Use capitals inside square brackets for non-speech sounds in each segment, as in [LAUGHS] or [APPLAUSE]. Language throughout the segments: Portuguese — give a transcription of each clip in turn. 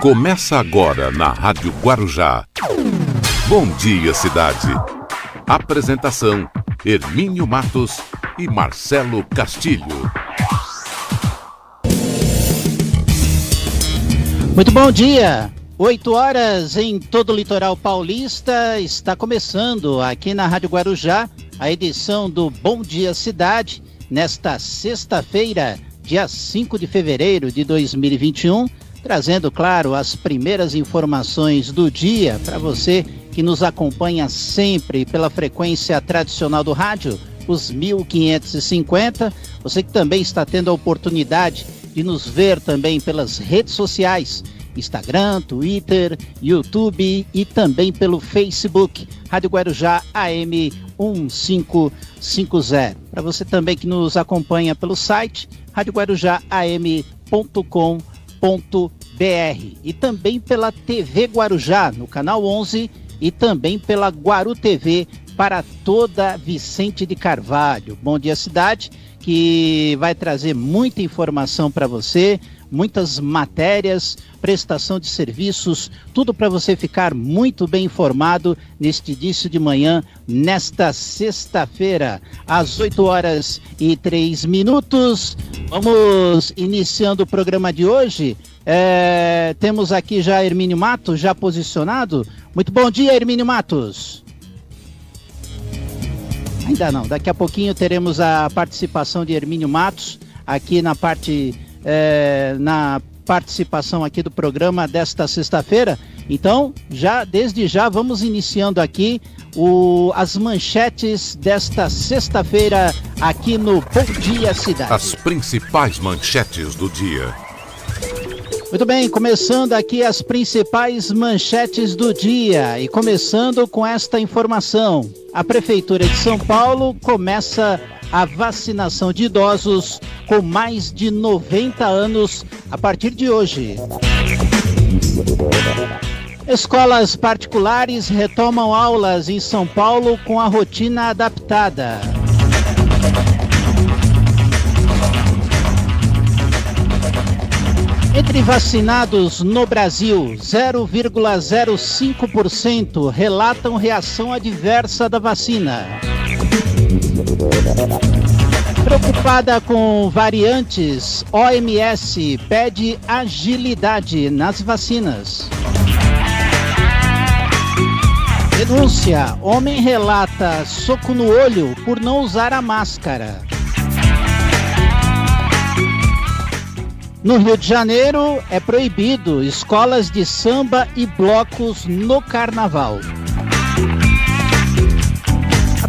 Começa agora na Rádio Guarujá. Bom dia, cidade. Apresentação: Hermínio Matos e Marcelo Castilho. Muito bom dia. 8 horas em todo o litoral paulista. Está começando aqui na Rádio Guarujá a edição do Bom Dia Cidade nesta sexta-feira, dia 5 de fevereiro de 2021 trazendo, claro, as primeiras informações do dia para você que nos acompanha sempre pela frequência tradicional do rádio, os 1550. Você que também está tendo a oportunidade de nos ver também pelas redes sociais. Instagram, Twitter, YouTube e também pelo Facebook, Rádio Guarujá AM 1550. Para você também que nos acompanha pelo site, radioguarujá.am.com.br br e também pela TV Guarujá no canal 11 e também pela Guaru TV para toda Vicente de Carvalho. Bom dia cidade, que vai trazer muita informação para você, muitas matérias, prestação de serviços, tudo para você ficar muito bem informado neste início de manhã, nesta sexta-feira, às 8 horas e 3 minutos. Vamos iniciando o programa de hoje. É, temos aqui já Hermínio Matos, já posicionado. Muito bom dia, Hermínio Matos. Ainda não, daqui a pouquinho teremos a participação de Hermínio Matos aqui na parte é, na participação aqui do programa desta sexta-feira. Então, já desde já vamos iniciando aqui o, as manchetes desta sexta-feira aqui no Bom Dia Cidade. As principais manchetes do dia. Muito bem, começando aqui as principais manchetes do dia e começando com esta informação. A Prefeitura de São Paulo começa a vacinação de idosos com mais de 90 anos a partir de hoje. Escolas particulares retomam aulas em São Paulo com a rotina adaptada. Entre vacinados no Brasil, 0,05% relatam reação adversa da vacina. Preocupada com variantes, OMS pede agilidade nas vacinas. Denúncia: homem relata soco no olho por não usar a máscara. No Rio de Janeiro é proibido escolas de samba e blocos no carnaval.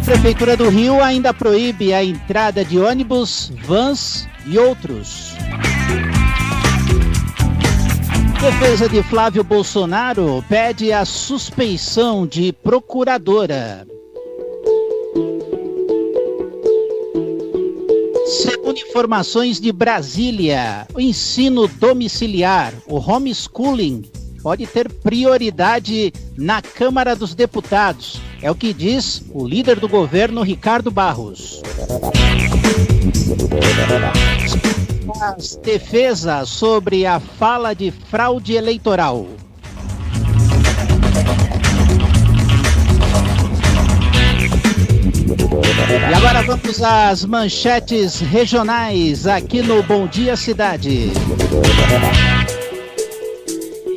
Prefeitura do Rio ainda proíbe a entrada de ônibus, vans e outros. Defesa de Flávio Bolsonaro pede a suspeição de procuradora. Informações de Brasília, o ensino domiciliar, o homeschooling, pode ter prioridade na Câmara dos Deputados. É o que diz o líder do governo, Ricardo Barros. As defesa sobre a fala de fraude eleitoral. Vamos às manchetes regionais aqui no Bom Dia Cidade.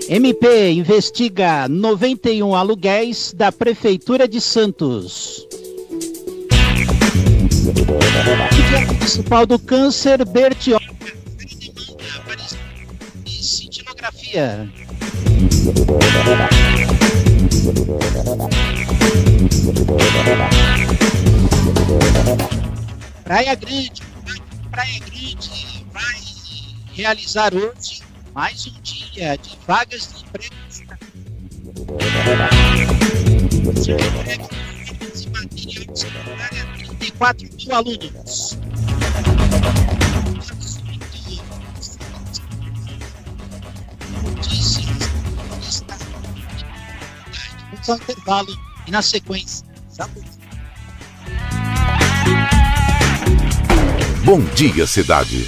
MP investiga 91 aluguéis da Prefeitura de Santos. Dia Municipal do Câncer, Bertioga. Cintilografia. Praia Grande, Praia Grande vai realizar hoje mais um dia de vagas de emprego. 34 mil alunos. Vamos ao intervalo e na sequência. Bom dia, cidade.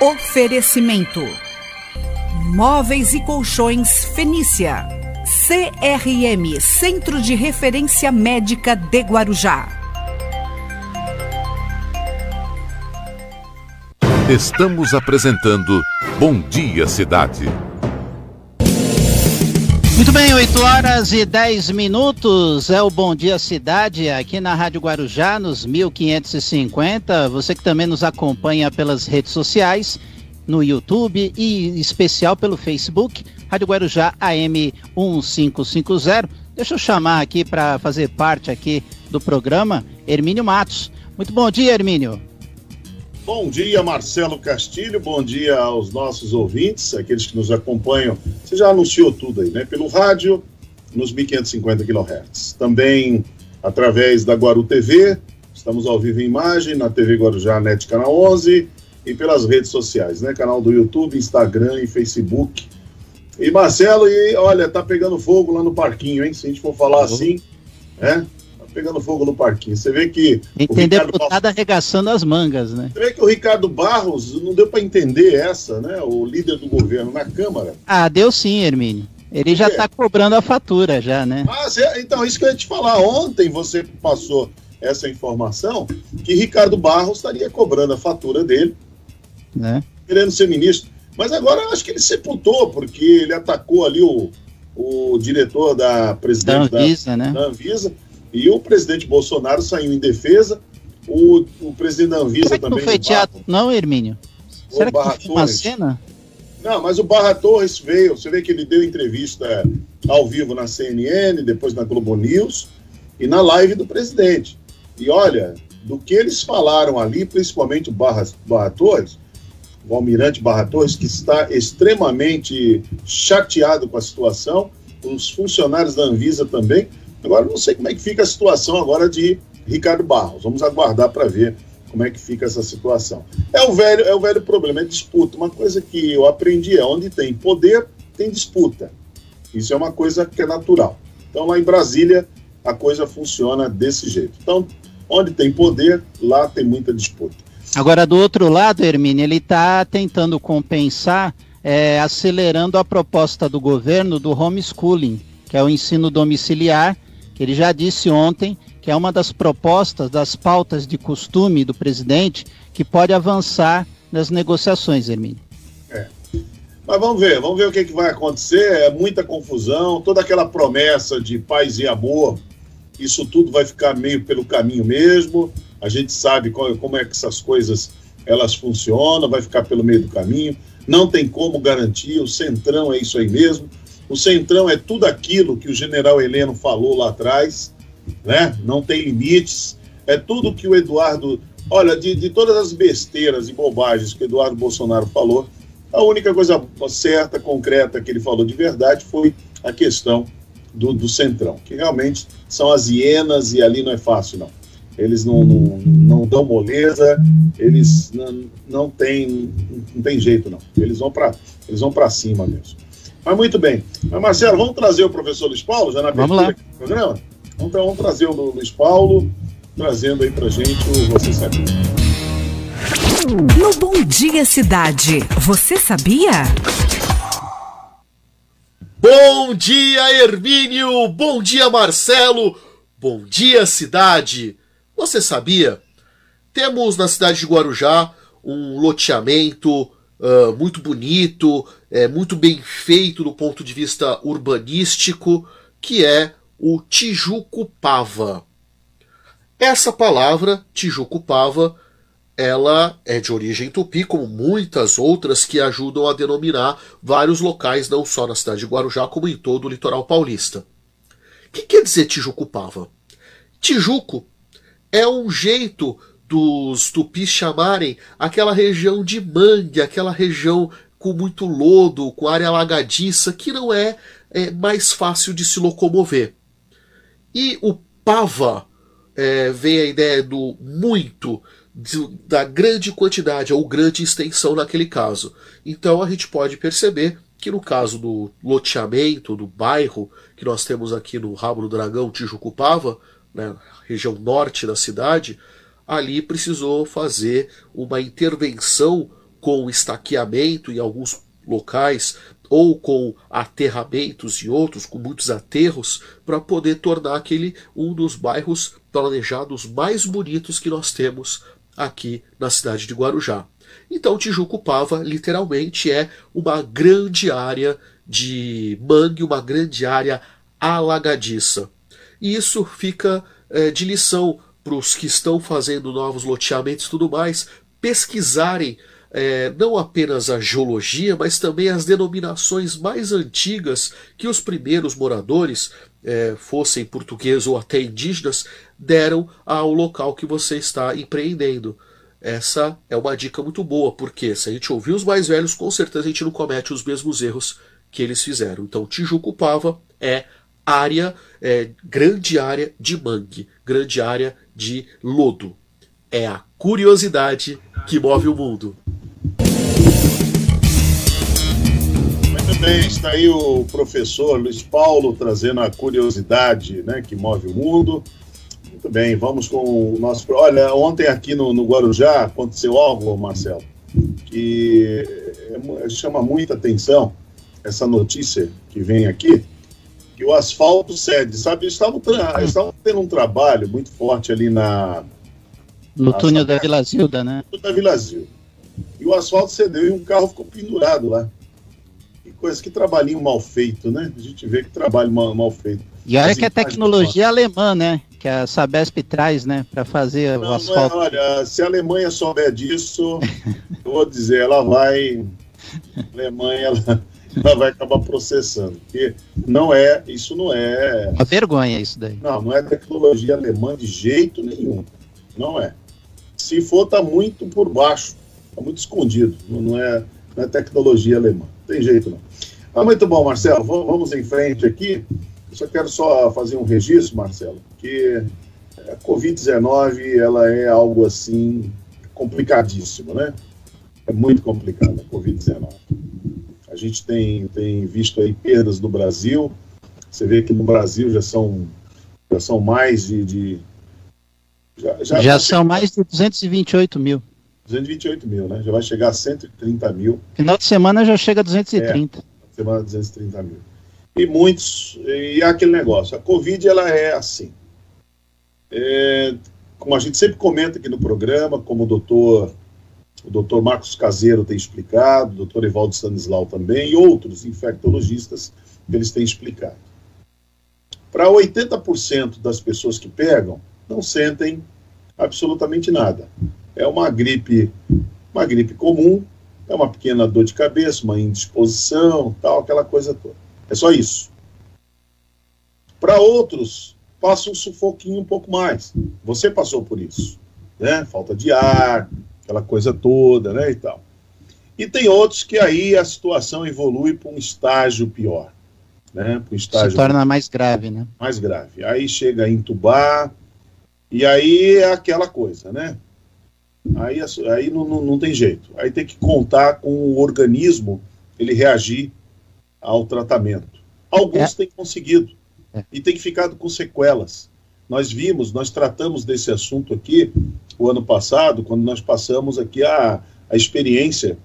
Oferecimento: Móveis e Colchões Fenícia. CRM Centro de Referência Médica de Guarujá. Estamos apresentando Bom Dia Cidade. Muito bem, 8 horas e 10 minutos é o Bom Dia Cidade aqui na Rádio Guarujá, nos 1550. Você que também nos acompanha pelas redes sociais, no YouTube e especial pelo Facebook, Rádio Guarujá AM 1550. Deixa eu chamar aqui para fazer parte aqui do programa Hermínio Matos. Muito bom dia, Hermínio. Bom dia, Marcelo Castilho. Bom dia aos nossos ouvintes, aqueles que nos acompanham. Você já anunciou tudo aí, né? Pelo rádio, nos 1550 kHz. Também através da Guaru TV. Estamos ao vivo em imagem na TV Guarujá Net Canal 11 e pelas redes sociais, né? Canal do YouTube, Instagram e Facebook. E Marcelo, e olha, tá pegando fogo lá no parquinho, hein? Se a gente for falar uhum. assim, né? Pegando fogo no parquinho. Você vê que. tem deputado Barros... arregaçando as mangas, né? Você vê que o Ricardo Barros não deu para entender essa, né? O líder do governo na Câmara. Ah, deu sim, Hermínio. Ele já está cobrando a fatura, já, né? Mas, é, então, isso que eu ia te falar. Ontem você passou essa informação que Ricardo Barros estaria cobrando a fatura dele, né? querendo ser ministro. Mas agora eu acho que ele sepultou, porque ele atacou ali o, o diretor da presidente da Anvisa, da, né? da Anvisa e o presidente Bolsonaro saiu em defesa, o, o presidente da Anvisa Será também. Não foi teatro, não, Hermínio? Será Barra que foi uma cena? Não, mas o Barra Torres veio, você vê que ele deu entrevista ao vivo na CNN, depois na Globo News e na live do presidente. E olha, do que eles falaram ali, principalmente o Barra, Barra Torres, o almirante Barra Torres, que está extremamente chateado com a situação, os funcionários da Anvisa também, Agora, não sei como é que fica a situação agora de Ricardo Barros. Vamos aguardar para ver como é que fica essa situação. É o velho, é o velho problema, é disputa. Uma coisa que eu aprendi é onde tem poder, tem disputa. Isso é uma coisa que é natural. Então, lá em Brasília, a coisa funciona desse jeito. Então, onde tem poder, lá tem muita disputa. Agora, do outro lado, Hermínio, ele está tentando compensar, é, acelerando a proposta do governo do homeschooling, que é o ensino domiciliar, ele já disse ontem que é uma das propostas, das pautas de costume do presidente que pode avançar nas negociações, Hermínio. É. Mas vamos ver, vamos ver o que, que vai acontecer. É muita confusão, toda aquela promessa de paz e amor, isso tudo vai ficar meio pelo caminho mesmo. A gente sabe qual, como é que essas coisas elas funcionam, vai ficar pelo meio do caminho. Não tem como garantir, o centrão é isso aí mesmo. O Centrão é tudo aquilo que o general Heleno falou lá atrás, né? Não tem limites. É tudo que o Eduardo. Olha, de, de todas as besteiras e bobagens que o Eduardo Bolsonaro falou, a única coisa certa, concreta que ele falou de verdade foi a questão do, do Centrão, que realmente são as hienas e ali não é fácil, não. Eles não, não, não dão moleza, eles não, não, tem, não tem jeito, não. Eles vão para cima mesmo. Mas muito bem. Mas, Marcelo, vamos trazer o professor Luiz Paulo, já na vamos lá. do programa? Então vamos trazer o Luiz Paulo, trazendo aí pra gente o Você Sabia. No Bom Dia Cidade, você sabia? Bom dia, Hermínio! Bom dia, Marcelo! Bom dia, cidade! Você sabia? Temos na cidade de Guarujá um loteamento uh, muito bonito, é, muito bem feito do ponto de vista urbanístico, que é o Tijucupava. Essa palavra, Tijucupava, ela é de origem tupi, como muitas outras que ajudam a denominar vários locais, não só na cidade de Guarujá, como em todo o litoral paulista. O que quer dizer Tijucupava? Tijuco é um jeito dos tupis chamarem aquela região de mangue, aquela região com muito lodo, com área alagadiça, que não é, é mais fácil de se locomover. E o pava é, vem a ideia do muito, de, da grande quantidade ou grande extensão naquele caso. Então a gente pode perceber que no caso do loteamento, do bairro que nós temos aqui no Rabo do Dragão, Tijucupava, né, região norte da cidade, ali precisou fazer uma intervenção com estaqueamento em alguns locais ou com aterramentos e outros, com muitos aterros, para poder tornar aquele um dos bairros planejados mais bonitos que nós temos aqui na cidade de Guarujá. Então, Tijucupava literalmente é uma grande área de mangue, uma grande área alagadiça. E isso fica é, de lição para os que estão fazendo novos loteamentos e tudo mais, pesquisarem é, não apenas a geologia, mas também as denominações mais antigas que os primeiros moradores, é, fossem portugueses ou até indígenas, deram ao local que você está empreendendo. Essa é uma dica muito boa, porque se a gente ouvir os mais velhos, com certeza a gente não comete os mesmos erros que eles fizeram. Então, Tijucupava é área, é, grande área de mangue, grande área de lodo. É a curiosidade que move o mundo. Muito bem, está aí o professor Luiz Paulo trazendo a curiosidade né, que move o mundo. Muito bem, vamos com o nosso. Olha, ontem aqui no, no Guarujá aconteceu algo, Marcelo, que é chama muita atenção essa notícia que vem aqui, que o asfalto cede. Sabe, eles estavam, estavam tendo um trabalho muito forte ali na. No túnel da Vila Zilda, né? No da Vila Zilda. E o asfalto cedeu e um carro ficou pendurado lá. Que coisa, que trabalhinho mal feito, né? A gente vê que trabalho mal, mal feito. E olha que é tecnologia alemã, né? Que a Sabesp traz, né? Para fazer não, o asfalto. É, olha, se a Alemanha souber disso, [LAUGHS] eu vou dizer, ela vai. A [LAUGHS] Alemanha, ela, ela vai acabar processando. Porque não é, isso não é. Uma vergonha isso daí. Não, não é tecnologia alemã de jeito nenhum. Não é. Se for, tá muito por baixo. Tá muito escondido. Não é, não é tecnologia alemã. Não tem jeito, não. Ah, muito bom, Marcelo. Vamos em frente aqui. Eu só quero só fazer um registro, Marcelo, que a Covid-19 ela é algo assim complicadíssimo, né? É muito complicado a Covid-19. A gente tem, tem visto aí perdas no Brasil. Você vê que no Brasil já são, já são mais de. de já, já, já são mais de 228 mil. 228 mil, né? Já vai chegar a 130 mil. Final de semana já chega a 230. É, semana 230 mil. E muitos, e é aquele negócio, a Covid ela é assim. É, como a gente sempre comenta aqui no programa, como o doutor o doutor Marcos Caseiro tem explicado, o doutor Evaldo Stanislau também, e outros infectologistas, eles têm explicado. Para 80% das pessoas que pegam, não sentem absolutamente nada. É uma gripe, uma gripe comum, é uma pequena dor de cabeça, uma indisposição, tal, aquela coisa toda. É só isso. Para outros, passa um sufoquinho um pouco mais. Você passou por isso, né? Falta de ar, aquela coisa toda, né, e tal. E tem outros que aí a situação evolui para um estágio pior, né, para um estágio se torna mais grave, né? Mais grave. Aí chega a entubar e aí é aquela coisa, né? Aí, aí não, não, não tem jeito. Aí tem que contar com o organismo ele reagir ao tratamento. Alguns é. têm conseguido é. e têm ficado com sequelas. Nós vimos, nós tratamos desse assunto aqui o ano passado, quando nós passamos aqui a, a experiência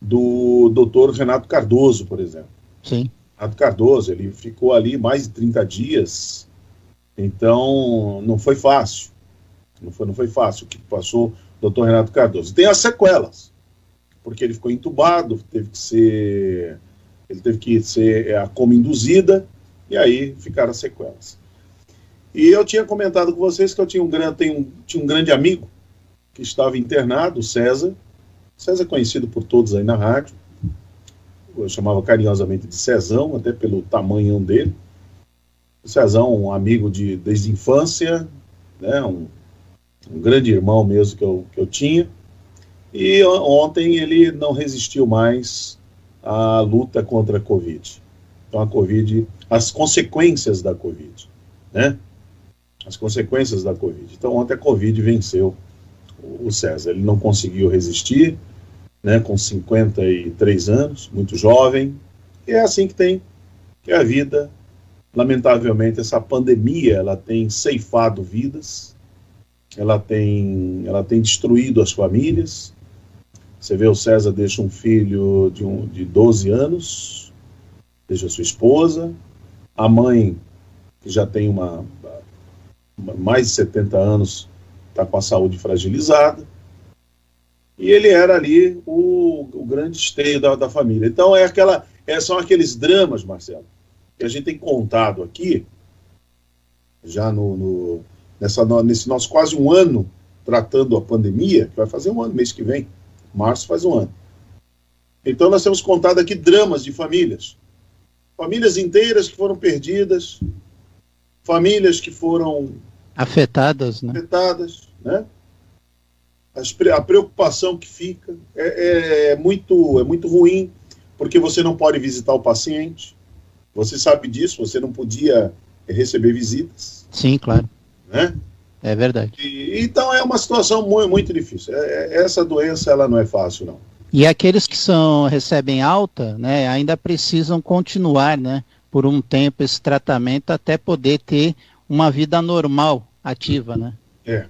do doutor Renato Cardoso, por exemplo. Sim. Renato Cardoso, ele ficou ali mais de 30 dias, então não foi fácil. Não foi, não foi fácil o que passou o doutor Renato Cardoso. Tem as sequelas, porque ele ficou entubado, teve que ser. Ele teve que ser é, a coma induzida, e aí ficaram as sequelas. E eu tinha comentado com vocês que eu tinha um, um, tinha um grande amigo que estava internado, César. César é conhecido por todos aí na rádio. Eu chamava carinhosamente de Cezão, até pelo tamanho dele. O Cezão, um amigo de, desde a infância, né, um, um grande irmão mesmo que eu, que eu tinha. E ontem ele não resistiu mais à luta contra a Covid. Então a Covid, as consequências da Covid, né? As consequências da Covid. Então, ontem a Covid venceu o César. Ele não conseguiu resistir, né, com 53 anos, muito jovem. E é assim que tem que é a vida. Lamentavelmente, essa pandemia ela tem ceifado vidas, ela tem, ela tem destruído as famílias. Você vê o César deixa um filho de, um, de 12 anos, deixa sua esposa, a mãe, que já tem uma, uma mais de 70 anos, está com a saúde fragilizada. E ele era ali o, o grande esteio da, da família. Então é aquela, é, são aqueles dramas, Marcelo, que a gente tem contado aqui, já no, no nessa, nesse nosso quase um ano tratando a pandemia, que vai fazer um ano mês que vem, março faz um ano. Então nós temos contado aqui dramas de famílias. Famílias inteiras que foram perdidas, famílias que foram afetadas, né? Afetadas, né? A preocupação que fica é, é, é, muito, é muito ruim, porque você não pode visitar o paciente. Você sabe disso, você não podia receber visitas. Sim, claro. Né? É verdade. E, então é uma situação muito, muito difícil. É, é, essa doença ela não é fácil, não. E aqueles que são recebem alta, né, ainda precisam continuar, né, por um tempo esse tratamento até poder ter uma vida normal, ativa, né? É,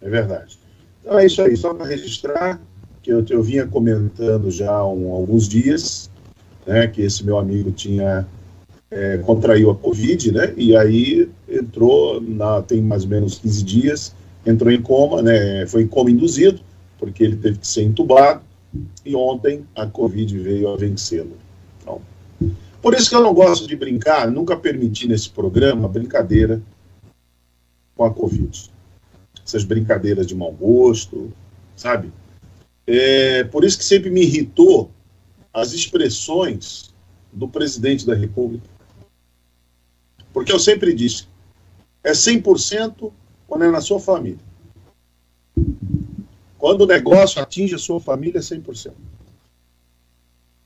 é verdade. Então é isso aí, só para registrar que eu, eu vinha comentando já há um, alguns dias, né, que esse meu amigo tinha é, contraiu a Covid, né? E aí entrou, na, tem mais ou menos 15 dias, entrou em coma, né? Foi em coma induzido, porque ele teve que ser entubado, e ontem a Covid veio a vencê-lo. Então, por isso que eu não gosto de brincar, nunca permiti nesse programa brincadeira com a Covid. Essas brincadeiras de mau gosto, sabe? É, por isso que sempre me irritou as expressões do presidente da República porque eu sempre disse, é 100% quando é na sua família. Quando o negócio atinge a sua família, é 100%.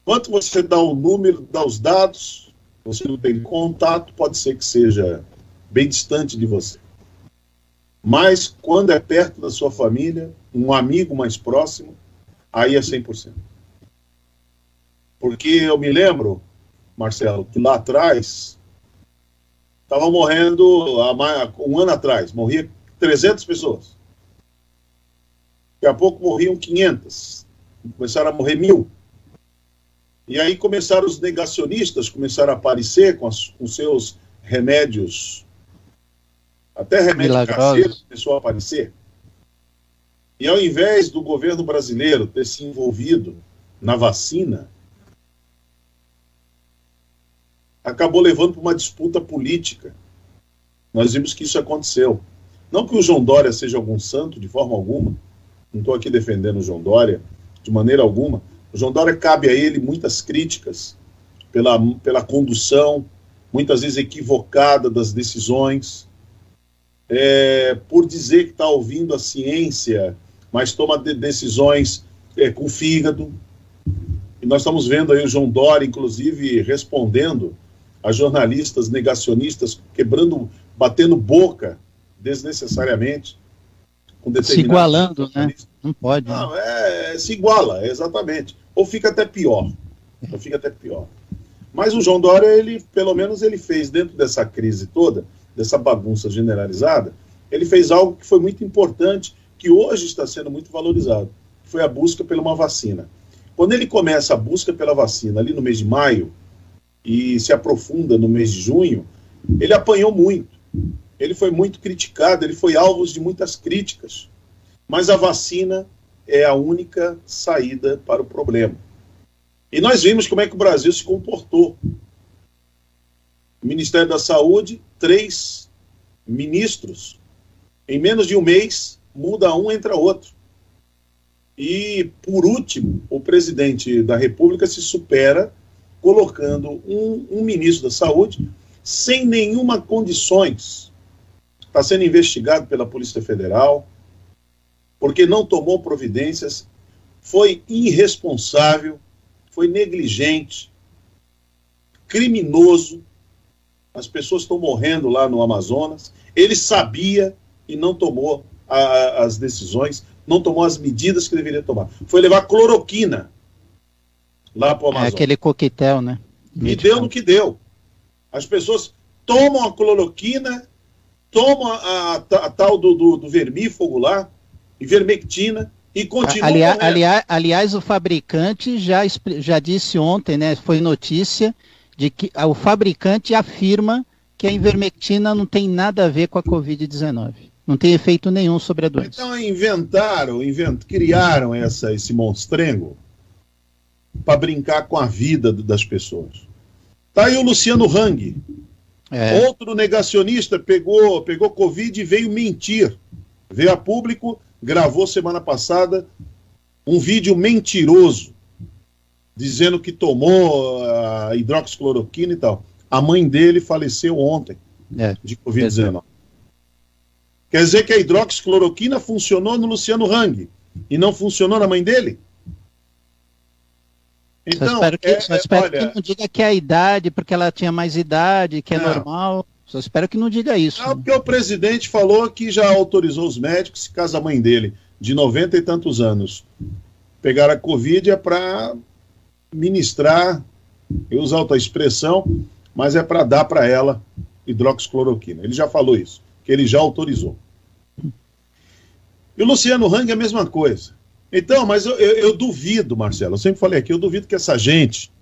Quanto você dá o número, dá os dados, você não tem contato, pode ser que seja bem distante de você. Mas quando é perto da sua família, um amigo mais próximo, aí é 100%. Porque eu me lembro, Marcelo, que lá atrás Estavam morrendo há um ano atrás, morria 300 pessoas. Daqui a pouco morriam 500. Começaram a morrer mil. E aí começaram os negacionistas, começaram a aparecer com, as, com seus remédios, até remédio caseiro começou a aparecer. E ao invés do governo brasileiro ter se envolvido na vacina, acabou levando para uma disputa política. Nós vimos que isso aconteceu. Não que o João Dória seja algum santo, de forma alguma. Não estou aqui defendendo o João Dória, de maneira alguma. O João Dória cabe a ele muitas críticas pela, pela condução, muitas vezes equivocada das decisões, é, por dizer que está ouvindo a ciência, mas toma de decisões é, com fígado. E nós estamos vendo aí o João Dória, inclusive, respondendo a jornalistas negacionistas quebrando, batendo boca desnecessariamente com Se igualando, né? Não pode. Né? Não, né? é, se iguala, exatamente. Ou fica até pior. Ou fica até pior. Mas o João Dória, ele, pelo menos, ele fez dentro dessa crise toda, dessa bagunça generalizada, ele fez algo que foi muito importante, que hoje está sendo muito valorizado, que foi a busca por uma vacina. Quando ele começa a busca pela vacina ali no mês de maio, e se aprofunda no mês de junho, ele apanhou muito. Ele foi muito criticado, ele foi alvo de muitas críticas. Mas a vacina é a única saída para o problema. E nós vimos como é que o Brasil se comportou. O Ministério da Saúde, três ministros, em menos de um mês, muda um, entra outro. E, por último, o presidente da República se supera colocando um, um ministro da Saúde sem nenhuma condições. Está sendo investigado pela Polícia Federal, porque não tomou providências, foi irresponsável, foi negligente, criminoso. As pessoas estão morrendo lá no Amazonas. Ele sabia e não tomou a, as decisões, não tomou as medidas que deveria tomar. Foi levar cloroquina lá para o Amazonas. É aquele coquetel, né? E deu no que deu. As pessoas tomam a cloroquina, tomam a, a, a tal do, do, do, vermífugo lá, ivermectina, e continua aliás, aliás, aliás, o fabricante já, já disse ontem, né? Foi notícia de que o fabricante afirma que a invermectina não tem nada a ver com a Covid-19. Não tem efeito nenhum sobre a doença. Então inventaram, invent, criaram essa, esse monstrengo para brincar com a vida das pessoas. Tá aí o Luciano Hang. É. Outro negacionista pegou, pegou Covid e veio mentir. Veio a público, gravou semana passada um vídeo mentiroso, dizendo que tomou a hidroxicloroquina e tal. A mãe dele faleceu ontem é. de Covid-19. Quer dizer que a hidroxicloroquina funcionou no Luciano Hang e não funcionou na mãe dele? Então, só espero, que, é, só espero olha, que não diga que é a idade, porque ela tinha mais idade, que é não. normal. Só espero que não diga isso. Não, porque o presidente falou que já autorizou os médicos, se caso a mãe dele, de 90 e tantos anos, pegar a Covid, é para ministrar, eu uso alta expressão, mas é para dar para ela hidroxicloroquina. Ele já falou isso que ele já autorizou. E o Luciano Hang é a mesma coisa. Então, mas eu, eu, eu, duvido, Marcelo, eu sempre falei aqui, eu duvido que essa gente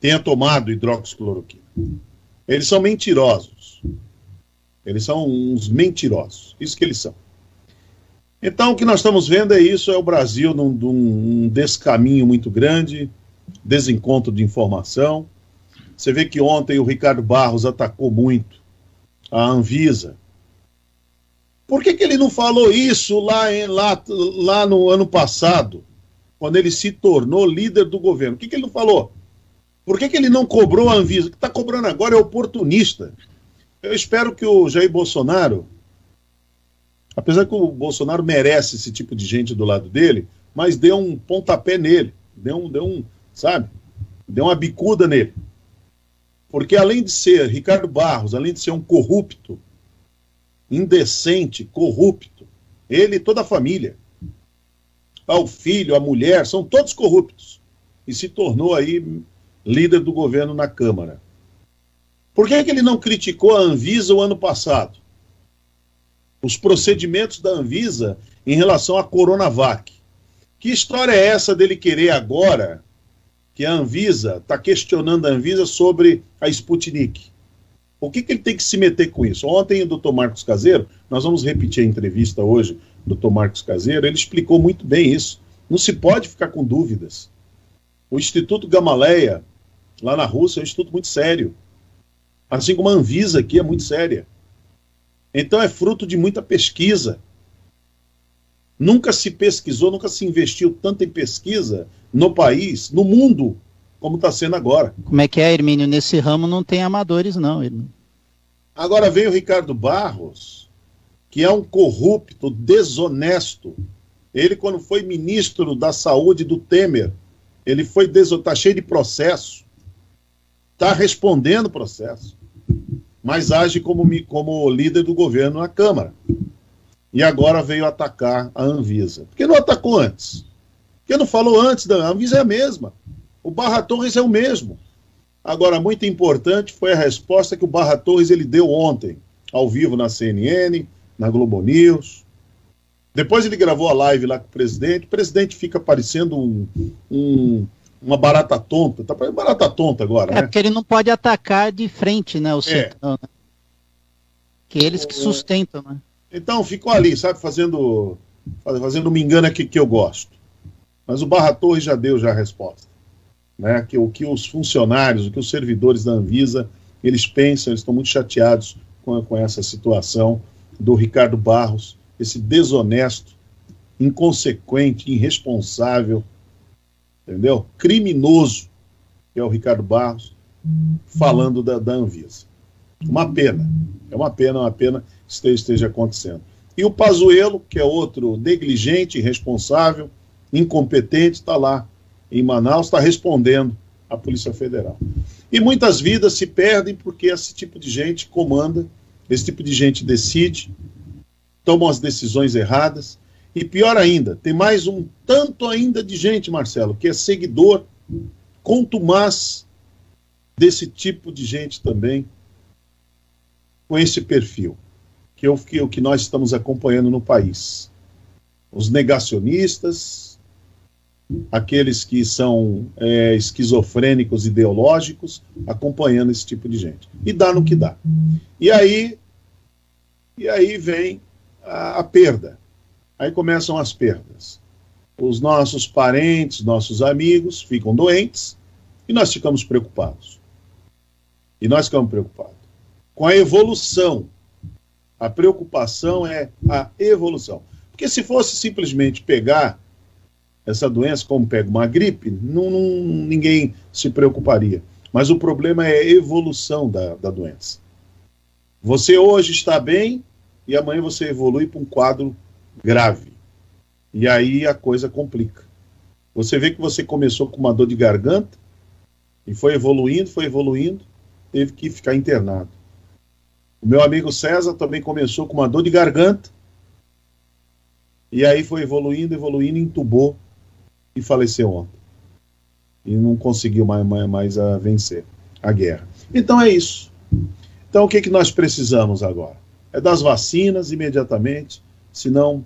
tenha tomado hidroxicloroquina. Eles são mentirosos. Eles são uns mentirosos. Isso que eles são. Então, o que nós estamos vendo é isso: é o Brasil num, num descaminho muito grande, desencontro de informação. Você vê que ontem o Ricardo Barros atacou muito a Anvisa, por que, que ele não falou isso lá, em, lá, lá no ano passado, quando ele se tornou líder do governo? Por que, que ele não falou? Por que, que ele não cobrou a Anvisa? O que está cobrando agora é oportunista. Eu espero que o Jair Bolsonaro, apesar que o Bolsonaro merece esse tipo de gente do lado dele, mas deu um pontapé nele, deu um, deu um, sabe, deu uma bicuda nele. Porque além de ser Ricardo Barros, além de ser um corrupto, indecente, corrupto. Ele e toda a família. O filho, a mulher, são todos corruptos. E se tornou aí líder do governo na Câmara. Por que, é que ele não criticou a Anvisa o ano passado? Os procedimentos da Anvisa em relação à Coronavac. Que história é essa dele querer agora que a Anvisa está questionando a Anvisa sobre a Sputnik? O que, que ele tem que se meter com isso? Ontem o doutor Marcos Caseiro, nós vamos repetir a entrevista hoje do doutor Marcos Caseiro, ele explicou muito bem isso. Não se pode ficar com dúvidas. O Instituto Gamaleia, lá na Rússia, é um instituto muito sério. Assim como a Anvisa aqui é muito séria. Então é fruto de muita pesquisa. Nunca se pesquisou, nunca se investiu tanto em pesquisa no país, no mundo, como está sendo agora. Como é que é, Hermínio? Nesse ramo não tem amadores, não, Hermínio. Agora vem o Ricardo Barros, que é um corrupto, desonesto. Ele, quando foi ministro da Saúde do Temer, ele foi está cheio de processo. Está respondendo processo. Mas age como, como líder do governo na Câmara. E agora veio atacar a Anvisa. Por que não atacou antes? Por que não falou antes da Anvisa é a mesma? O Barra Torres é o mesmo. Agora, muito importante foi a resposta que o Barra Torres ele deu ontem, ao vivo na CNN, na Globo News. Depois ele gravou a live lá com o presidente. O presidente fica parecendo um, um, uma barata tonta. Tá parecendo barata tonta agora, é, né? porque ele não pode atacar de frente, né, o é. Centrão, né? Que eles que sustentam, né? Então, ficou ali, sabe, fazendo fazendo me engana que, que eu gosto. Mas o Barra Torres já deu já a resposta né, que o que os funcionários, o que os servidores da Anvisa, eles pensam, eles estão muito chateados com, com essa situação do Ricardo Barros, esse desonesto, inconsequente, irresponsável, entendeu? Criminoso, que é o Ricardo Barros, falando da, da Anvisa. Uma pena, é uma pena, uma pena que esteja, esteja acontecendo. E o Pazuello, que é outro negligente, irresponsável, incompetente, está lá em Manaus está respondendo à Polícia Federal. E muitas vidas se perdem porque esse tipo de gente comanda, esse tipo de gente decide, toma as decisões erradas. E pior ainda, tem mais um tanto ainda de gente, Marcelo, que é seguidor contumaz desse tipo de gente também, com esse perfil, que é o que, o que nós estamos acompanhando no país. os negacionistas, aqueles que são é, esquizofrênicos ideológicos, acompanhando esse tipo de gente. E dá no que dá. E aí, e aí vem a, a perda. Aí começam as perdas. Os nossos parentes, nossos amigos ficam doentes e nós ficamos preocupados. E nós ficamos preocupados com a evolução. A preocupação é a evolução. Porque se fosse simplesmente pegar essa doença como pega uma gripe, não, não, ninguém se preocuparia. Mas o problema é a evolução da, da doença. Você hoje está bem e amanhã você evolui para um quadro grave. E aí a coisa complica. Você vê que você começou com uma dor de garganta e foi evoluindo, foi evoluindo, teve que ficar internado. O meu amigo César também começou com uma dor de garganta e aí foi evoluindo, evoluindo, entubou e faleceu ontem. E não conseguiu mais, mais, mais a vencer a guerra. Então é isso. Então o que, que nós precisamos agora? É das vacinas imediatamente, senão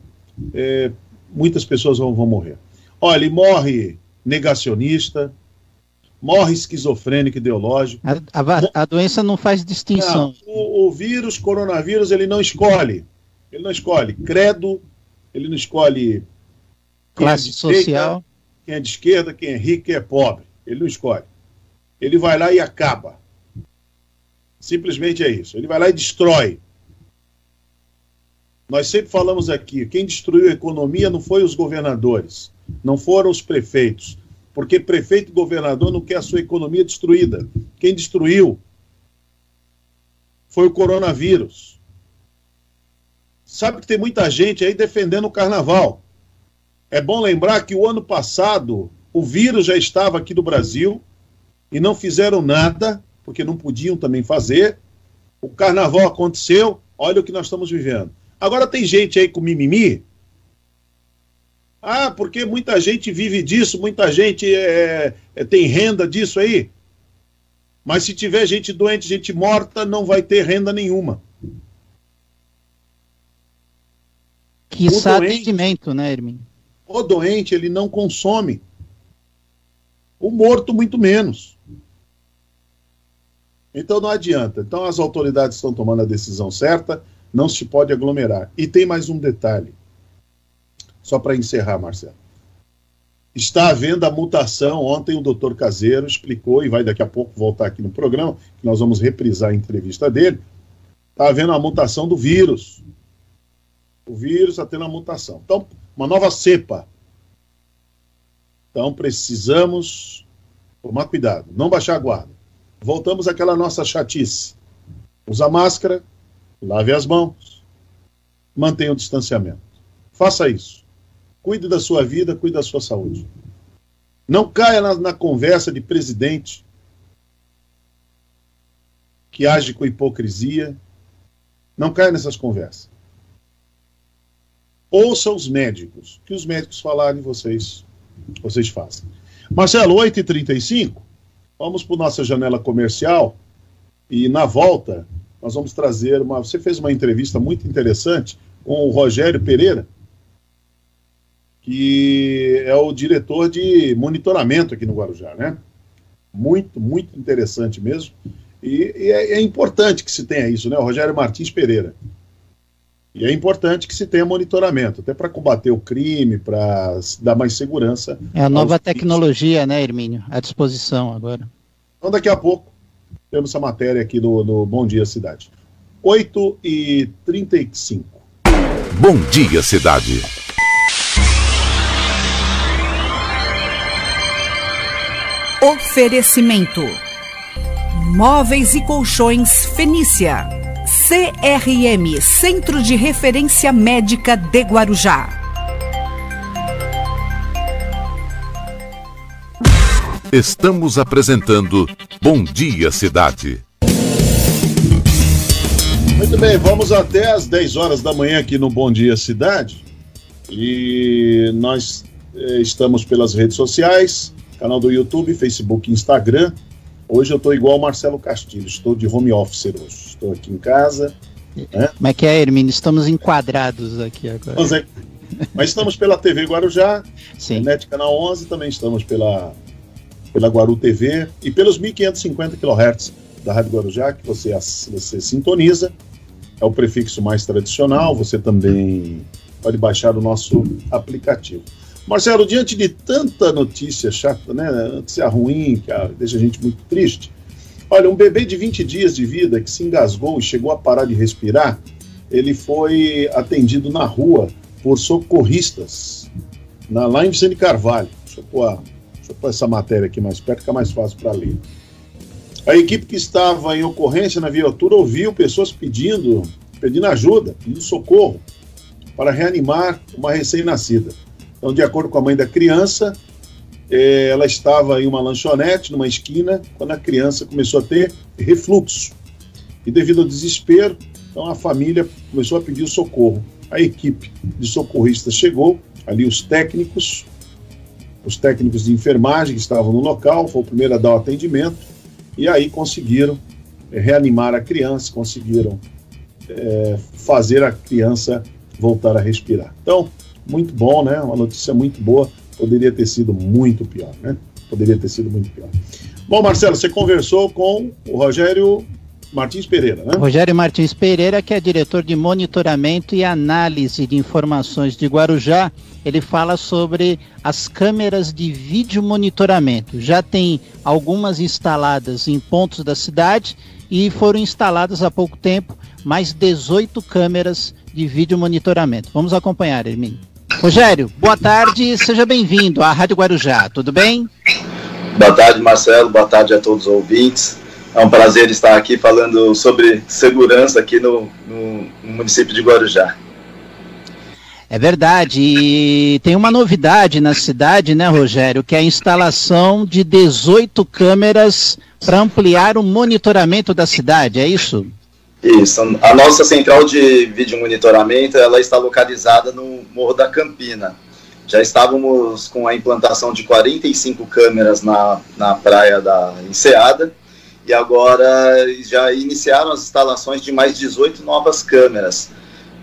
é, muitas pessoas vão, vão morrer. Olha, morre negacionista, morre esquizofrênico ideológico. A, a, a doença não faz distinção. Não, o, o vírus, coronavírus, ele não escolhe. Ele não escolhe credo, ele não escolhe classe é social, quem é de esquerda, quem é rico, quem é pobre. Ele não escolhe. Ele vai lá e acaba. Simplesmente é isso. Ele vai lá e destrói. Nós sempre falamos aqui, quem destruiu a economia não foi os governadores, não foram os prefeitos, porque prefeito e governador não quer a sua economia destruída. Quem destruiu foi o coronavírus. Sabe que tem muita gente aí defendendo o carnaval. É bom lembrar que o ano passado o vírus já estava aqui no Brasil e não fizeram nada, porque não podiam também fazer. O carnaval aconteceu, olha o que nós estamos vivendo. Agora tem gente aí com mimimi. Ah, porque muita gente vive disso, muita gente é, é, tem renda disso aí. Mas se tiver gente doente, gente morta, não vai ter renda nenhuma. Que atendimento, né, Hermin? O doente, ele não consome. O morto, muito menos. Então não adianta. Então as autoridades estão tomando a decisão certa, não se pode aglomerar. E tem mais um detalhe. Só para encerrar, Marcelo. Está havendo a mutação. Ontem o doutor Caseiro explicou, e vai daqui a pouco voltar aqui no programa, que nós vamos reprisar a entrevista dele. Está havendo a mutação do vírus o vírus está tendo uma mutação. Então, uma nova cepa. Então, precisamos tomar cuidado, não baixar a guarda. Voltamos àquela nossa chatice. Usa máscara, lave as mãos, mantenha o distanciamento. Faça isso. Cuide da sua vida, cuide da sua saúde. Não caia na, na conversa de presidente que age com hipocrisia. Não caia nessas conversas. Ouça os médicos. Que os médicos falarem, vocês, vocês fazem. Marcelo, 8h35, vamos para nossa janela comercial e na volta nós vamos trazer uma. Você fez uma entrevista muito interessante com o Rogério Pereira, que é o diretor de monitoramento aqui no Guarujá, né? Muito, muito interessante mesmo. E, e é, é, importante que se tenha isso, né? O Rogério Martins Pereira. E é importante que se tenha monitoramento, até para combater o crime, para dar mais segurança. É a nova tecnologia, né, Hermínio? À disposição agora. Então, daqui a pouco, temos essa matéria aqui no, no Bom Dia Cidade. 8 e 35. Bom Dia Cidade. Oferecimento: Móveis e Colchões Fenícia. CRM Centro de Referência Médica de Guarujá. Estamos apresentando Bom Dia Cidade. Muito bem, vamos até às 10 horas da manhã aqui no Bom Dia Cidade. E nós eh, estamos pelas redes sociais, canal do YouTube, Facebook, Instagram. Hoje eu estou igual o Marcelo Castilho, estou de home office hoje estou aqui em casa. Né? Como é que é, Hermínio? Estamos enquadrados aqui agora. Mas estamos pela TV Guarujá, Sim. NET Canal 11, também estamos pela, pela Guaru TV e pelos 1550 kHz da Rádio Guarujá, que você, você sintoniza. É o prefixo mais tradicional, você também pode baixar o nosso aplicativo. Marcelo, diante de tanta notícia chata, né, notícia ruim, que deixa a gente muito triste, olha, um bebê de 20 dias de vida que se engasgou e chegou a parar de respirar, ele foi atendido na rua por socorristas, na, lá em Vicente Carvalho. Pôr, deixa eu pôr essa matéria aqui mais perto, fica mais fácil para ler. A equipe que estava em ocorrência na viatura ouviu pessoas pedindo, pedindo ajuda, pedindo socorro para reanimar uma recém-nascida. Então, de acordo com a mãe da criança, eh, ela estava em uma lanchonete, numa esquina, quando a criança começou a ter refluxo. E devido ao desespero, então a família começou a pedir socorro. A equipe de socorristas chegou, ali os técnicos, os técnicos de enfermagem que estavam no local, foi o primeiro a dar o atendimento, e aí conseguiram é, reanimar a criança, conseguiram é, fazer a criança voltar a respirar. Então, muito bom, né? Uma notícia muito boa. Poderia ter sido muito pior, né? Poderia ter sido muito pior. Bom, Marcelo, você conversou com o Rogério Martins Pereira, né? Rogério Martins Pereira, que é diretor de monitoramento e análise de informações de Guarujá, ele fala sobre as câmeras de vídeo monitoramento. Já tem algumas instaladas em pontos da cidade e foram instaladas há pouco tempo mais 18 câmeras de vídeo monitoramento. Vamos acompanhar, Hermínio. Rogério, boa tarde, seja bem-vindo à Rádio Guarujá, tudo bem? Boa tarde, Marcelo, boa tarde a todos os ouvintes. É um prazer estar aqui falando sobre segurança aqui no, no, município de Guarujá. É verdade, e tem uma novidade na cidade, né, Rogério, que é a instalação de 18 câmeras para ampliar o monitoramento da cidade, é isso? Isso. A nossa central de vídeo monitoramento ela está localizada no Morro da Campina. Já estávamos com a implantação de 45 câmeras na, na praia da Enseada e agora já iniciaram as instalações de mais 18 novas câmeras.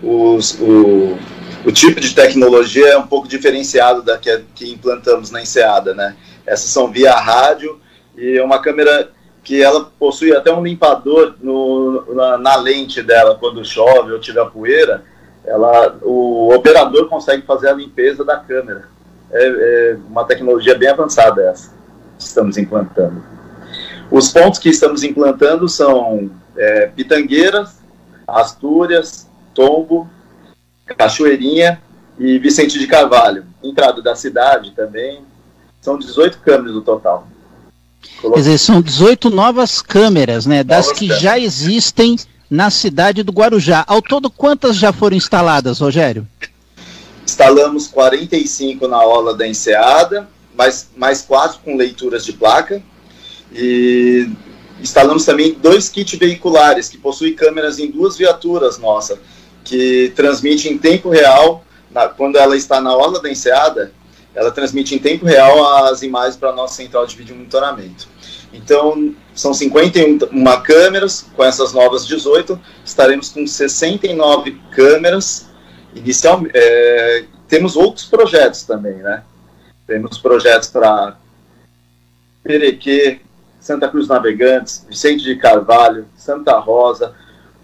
Os, o, o tipo de tecnologia é um pouco diferenciado da que, que implantamos na Enseada, né? Essas são via rádio e é uma câmera que ela possui até um limpador no, na, na, lente dela quando chove ou tiver poeira, ela, o operador consegue fazer a limpeza da câmera. É, é uma tecnologia bem avançada essa que estamos implantando. Os pontos que estamos implantando são é, Pitangueiras, Astúrias, Tombo, Cachoeirinha e Vicente de Carvalho. Entrada da cidade também. São 18 câmeras no total. Quer dizer, são 18 novas câmeras, né? Das novas que câmeras. já existem na cidade do Guarujá. Ao todo, quantas já foram instaladas, Rogério? Instalamos 45 na aula da Enseada, mais, mais quatro com leituras de placa. E instalamos também dois kits veiculares, que possuem câmeras em duas viaturas nossa, que transmite em tempo real, na, quando ela está na aula da Enseada, ela transmite em tempo real as imagens para a nossa central de vídeo monitoramento. Então, são 51 câmeras, com essas novas 18, estaremos com 69 câmeras. Inicial, é, temos outros projetos também, né? Temos projetos para Perequê, Santa Cruz Navegantes, Vicente de Carvalho, Santa Rosa.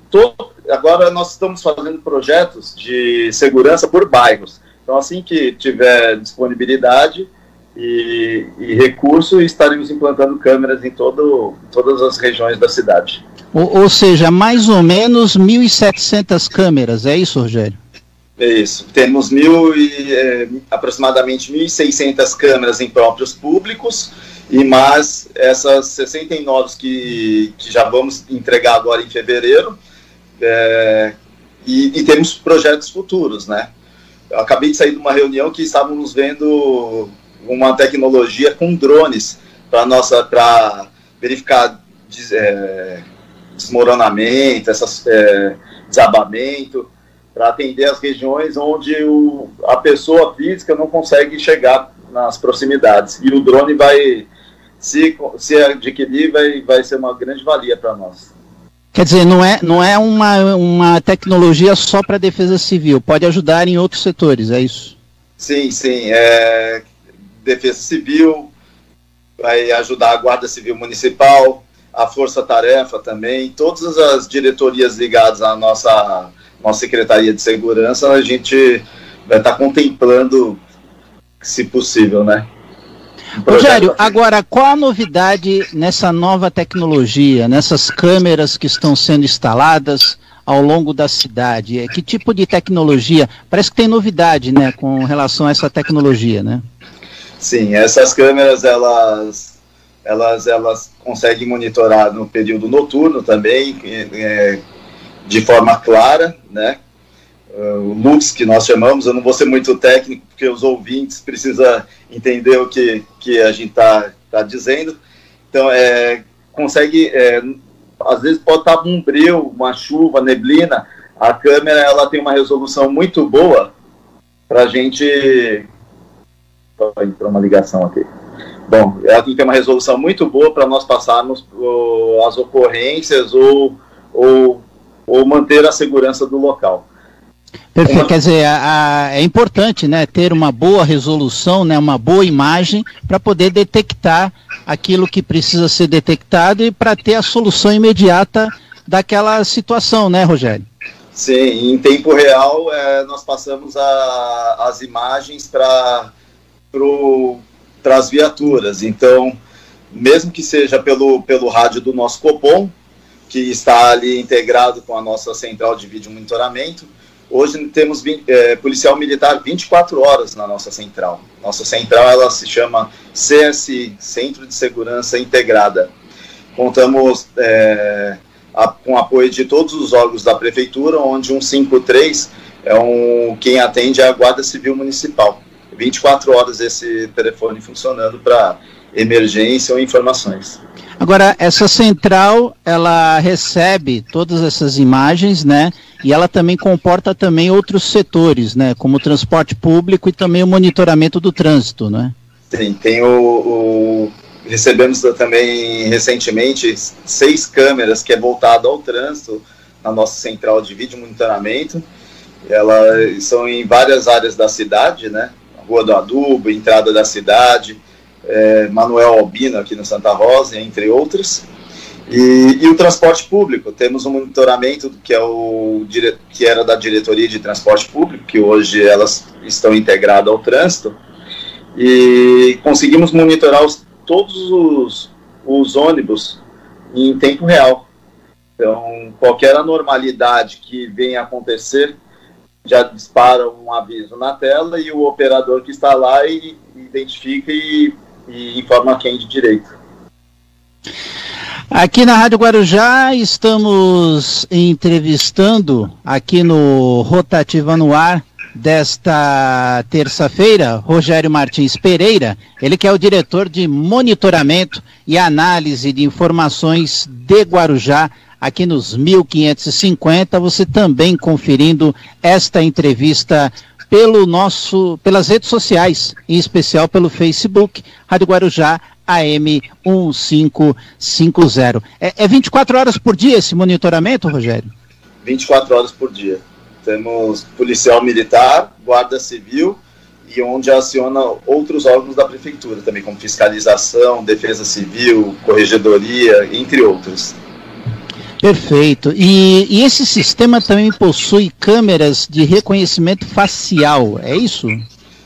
Todo, agora nós estamos fazendo projetos de segurança por bairros. Então, assim que tiver disponibilidade e, e recurso, estaremos implantando câmeras em todo, todas as regiões da cidade. Ou, ou seja, mais ou menos 1.700 câmeras, é isso, Rogério? É isso. Temos mil e, é, aproximadamente 1.600 câmeras em próprios públicos e mais essas 69 que, que já vamos entregar agora em fevereiro. É, e, e, temos projetos futuros, né? Eu acabei de sair de uma reunião que estávamos vendo uma tecnologia com drones para nossa para verificar des, é, desmoronamento, essas, é, desabamento, para atender as regiões onde o, a pessoa física não consegue chegar nas proximidades. E o drone vai, se, se adquirir, vai, vai ser uma grande valia para nós. Quer dizer, não é, não é uma, uma tecnologia só para a defesa civil, pode ajudar em outros setores, é isso? Sim, sim. É, defesa civil, vai ajudar a Guarda Civil Municipal, a Força Tarefa também, todas as diretorias ligadas à nossa, nossa Secretaria de Segurança, a gente vai estar contemplando, se possível, né? Rogério, agora qual a novidade nessa nova tecnologia, nessas câmeras que estão sendo instaladas ao longo da cidade? Que tipo de tecnologia? Parece que tem novidade, né, com relação a essa tecnologia, né? Sim, essas câmeras elas elas elas conseguem monitorar no período noturno também, é, de forma clara, né? o lux que nós chamamos, eu não vou ser muito técnico, porque os ouvintes precisam entender o que, que a gente está tá dizendo. Então, é, consegue, é, às vezes pode estar um breu, uma chuva, neblina, a câmera ela tem uma resolução muito boa para a gente... Entrou uma ligação aqui. Bom, ela tem uma resolução muito boa para nós passarmos as ocorrências ou, ou, ou manter a segurança do local. Perfeito, quer dizer, a, a, é importante né, ter uma boa resolução, né, uma boa imagem para poder detectar aquilo que precisa ser detectado e para ter a solução imediata daquela situação, né, Rogério? Sim, em tempo real é, nós passamos a, as imagens para as viaturas. Então, mesmo que seja pelo, pelo rádio do nosso Copom, que está ali integrado com a nossa central de vídeo monitoramento, Hoje temos é, policial militar 24 horas na nossa central. Nossa central ela se chama CSI, Centro de Segurança Integrada. Contamos é, a, com apoio de todos os órgãos da prefeitura, onde 153 é um quem atende é a Guarda Civil Municipal. 24 horas esse telefone funcionando para emergência ou informações. Agora, essa central, ela recebe todas essas imagens, né? E ela também comporta também outros setores, né? Como o transporte público e também o monitoramento do trânsito, né? Sim, tem o, o recebemos também recentemente seis câmeras que é voltado ao trânsito na nossa central de vídeo monitoramento. Elas são em várias áreas da cidade, né? Rua do Adubo, entrada da cidade, é, Manuel Albino aqui no Santa Rosa, entre outros. E, e, o transporte público, temos um monitoramento que, é o, que era da Diretoria de Transporte Público, que hoje elas estão integradas ao trânsito, e conseguimos monitorar os, todos os, os ônibus em tempo real. Então, qualquer anormalidade que venha acontecer, já dispara um aviso na tela e o operador que está lá e, identifica e e informa quem de direito. Aqui na Rádio Guarujá estamos entrevistando aqui no Rotativa no Ar desta terça-feira, Rogério Martins Pereira, ele que é o diretor de monitoramento e análise de informações de Guarujá, aqui nos 1550, você também conferindo esta entrevista pelo nosso, pelas redes sociais, em especial pelo Facebook, Rádio Guarujá AM 1550. É, é 24 horas por dia esse monitoramento, Rogério? 24 horas por dia. Temos policial militar, guarda civil e onde aciona outros órgãos da prefeitura também, como fiscalização, defesa civil, corregedoria, entre outros. Perfeito. E, e, esse sistema também possui câmeras de reconhecimento facial, é isso?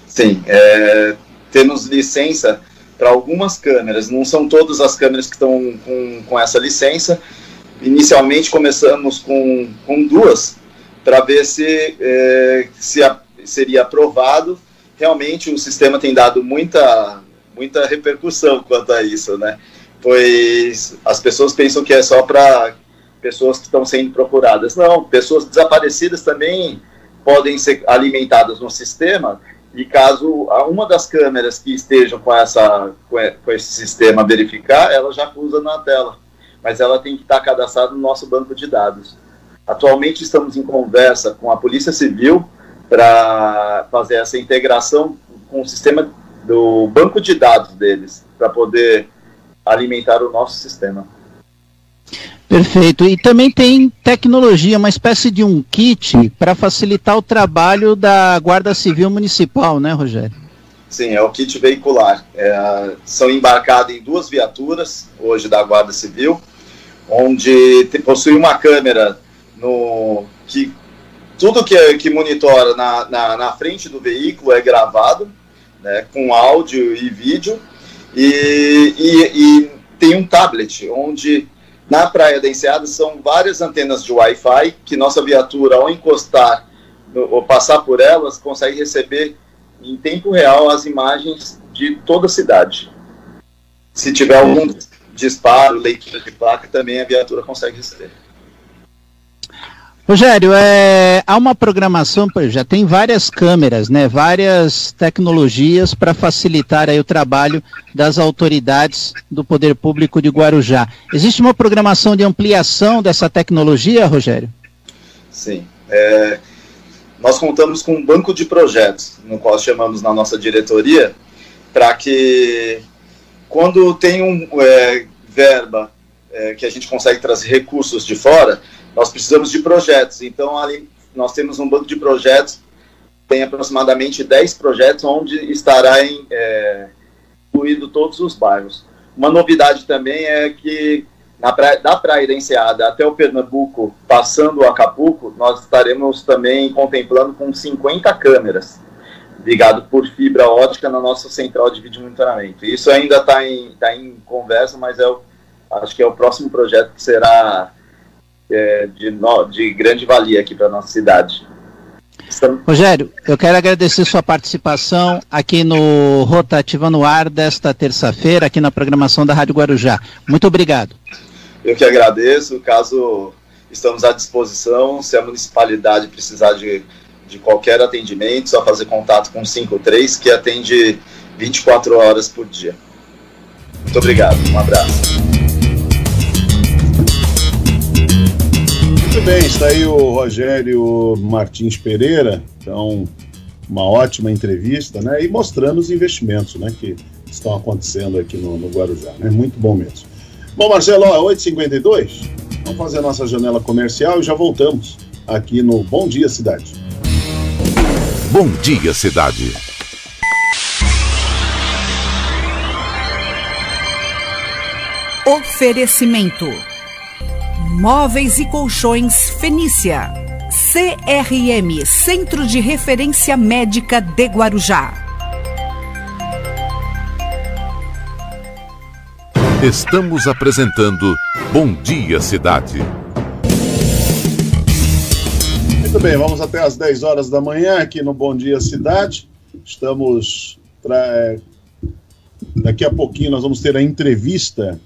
Sim. É, temos licença para algumas câmeras, não são todas as câmeras que estão com, com essa licença. Inicialmente começamos com, com duas, para ver se, é, se a, seria aprovado. Realmente o sistema tem dado muita, muita repercussão quanto a isso, né? Pois as pessoas pensam que é só para pessoas que estão sendo procuradas. Não, pessoas desaparecidas também podem ser alimentadas no sistema e caso uma das câmeras que estejam com, essa, com esse sistema verificar, ela já usa na tela, mas ela tem que estar cadastrada no nosso banco de dados. Atualmente estamos em conversa com a Polícia Civil para fazer essa integração com o sistema do banco de dados deles, para poder alimentar o nosso sistema. Perfeito. E também tem tecnologia, uma espécie de um kit para facilitar o trabalho da Guarda Civil Municipal, né, Rogério? Sim, é o kit veicular. É, são embarcados em duas viaturas, hoje da Guarda Civil, onde te, possui uma câmera no, que tudo que, que monitora na, na, na frente do veículo é gravado, né, com áudio e vídeo, e, e, e tem um tablet, onde na Praia da Enseada são várias antenas de Wi-Fi que nossa viatura, ao encostar ou passar por elas, consegue receber em tempo real as imagens de toda a cidade. Se tiver algum disparo, leitura de placa, também a viatura consegue receber. Rogério, é, há uma programação, já tem várias câmeras, né, várias tecnologias para facilitar aí o trabalho das autoridades do Poder Público de Guarujá. Existe uma programação de ampliação dessa tecnologia, Rogério? Sim. É, nós contamos com um banco de projetos, no qual chamamos na nossa diretoria, para que quando tem um é, verba é, que a gente consegue trazer recursos de fora, nós precisamos de projetos. Então, ali nós temos um banco de projetos, tem aproximadamente 10 projetos, onde estará é, incluído todos os bairros. Uma novidade também é que na praia, da Praia da Enseada até o Pernambuco, passando o Acapulco, nós estaremos também contemplando com 50 câmeras ligado por fibra ótica na nossa central de vídeo monitoramento. Isso ainda está em, tá em conversa, mas é o, acho que é o próximo projeto que será é, de, de grande valia aqui para nossa cidade. Rogério, eu quero agradecer sua participação aqui no Rotativa no Ar desta terça-feira, aqui na programação da Rádio Guarujá. Muito obrigado. Eu que agradeço. Caso estamos à disposição, se a municipalidade precisar de, de qualquer atendimento, só fazer contato com o 53, que atende 24 horas por dia. Muito obrigado. Um abraço. Muito bem, está aí o Rogério Martins Pereira, então uma ótima entrevista, né? E mostrando os investimentos, né? Que estão acontecendo aqui no, no Guarujá, né? Muito bom mesmo. Bom, Marcelo, ó, 8h52, vamos fazer a nossa janela comercial e já voltamos aqui no Bom Dia Cidade. Bom Dia Cidade. Oferecimento Móveis e Colchões Fenícia. CRM Centro de Referência Médica de Guarujá. Estamos apresentando Bom Dia Cidade. Muito bem, vamos até às 10 horas da manhã aqui no Bom Dia Cidade. Estamos. Pra... Daqui a pouquinho nós vamos ter a entrevista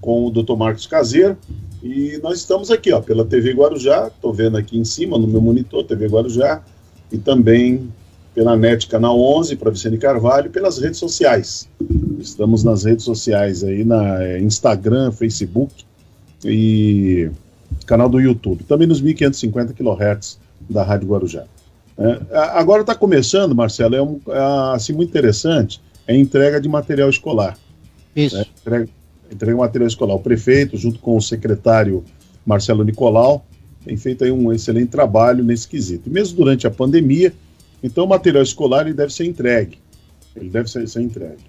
com o Dr. Marcos Caseiro e nós estamos aqui, ó, pela TV Guarujá, estou vendo aqui em cima no meu monitor, TV Guarujá, e também pela NET Canal 11, para Vicente Carvalho, pelas redes sociais. Estamos nas redes sociais aí, na é, Instagram, Facebook e canal do YouTube. Também nos 1550 kHz da Rádio Guarujá. É, agora está começando, Marcelo, é, um, é, assim muito interessante, é a entrega de material escolar. Isso. É, entrega, entrega material escolar. O prefeito, junto com o secretário Marcelo Nicolau, tem feito aí um excelente trabalho nesse quesito. Mesmo durante a pandemia, então o material escolar ele deve ser entregue. Ele deve ser, ser entregue.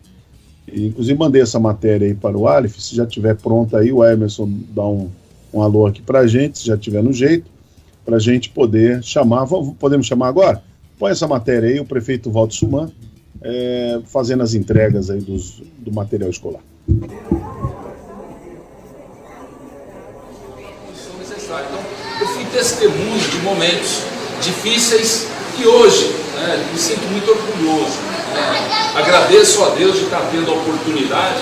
E, inclusive mandei essa matéria aí para o Alif, se já tiver pronta aí, o Emerson dá um, um alô aqui para a gente, se já tiver no jeito, para a gente poder chamar, podemos chamar agora? Põe essa matéria aí, o prefeito Valdo Suman, é, fazendo as entregas aí dos, do material escolar. Testemunho de momentos difíceis e hoje né, me sinto muito orgulhoso. Né? Agradeço a Deus de estar tendo a oportunidade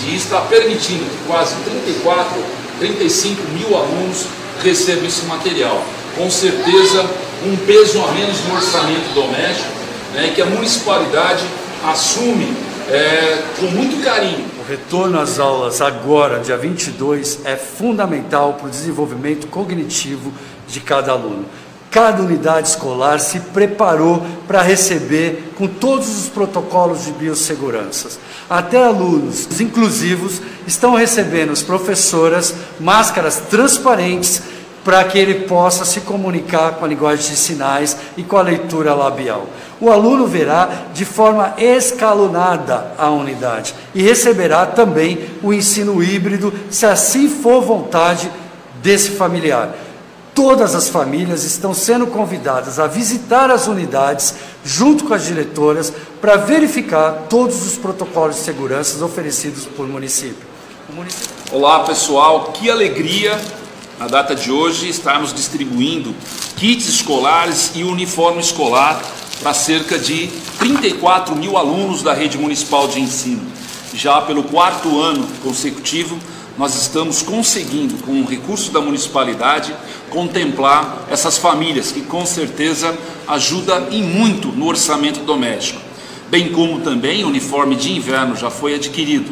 de estar permitindo que quase 34, 35 mil alunos recebam esse material. Com certeza, um peso a menos no orçamento doméstico, né, que a municipalidade assume é, com muito carinho retorno às aulas agora, dia 22, é fundamental para o desenvolvimento cognitivo de cada aluno. cada unidade escolar se preparou para receber com todos os protocolos de biossegurança. Até alunos inclusivos estão recebendo as professoras máscaras transparentes para que ele possa se comunicar com a linguagem de sinais e com a leitura labial. O aluno verá de forma escalonada a unidade e receberá também o ensino híbrido, se assim for vontade desse familiar. Todas as famílias estão sendo convidadas a visitar as unidades junto com as diretoras para verificar todos os protocolos de segurança oferecidos por município. município. Olá pessoal, que alegria na data de hoje estarmos distribuindo kits escolares e uniforme escolar para cerca de 34 mil alunos da rede municipal de ensino. Já pelo quarto ano consecutivo, nós estamos conseguindo, com o recurso da municipalidade, contemplar essas famílias, que com certeza ajuda em muito no orçamento doméstico. Bem como também o uniforme de inverno já foi adquirido.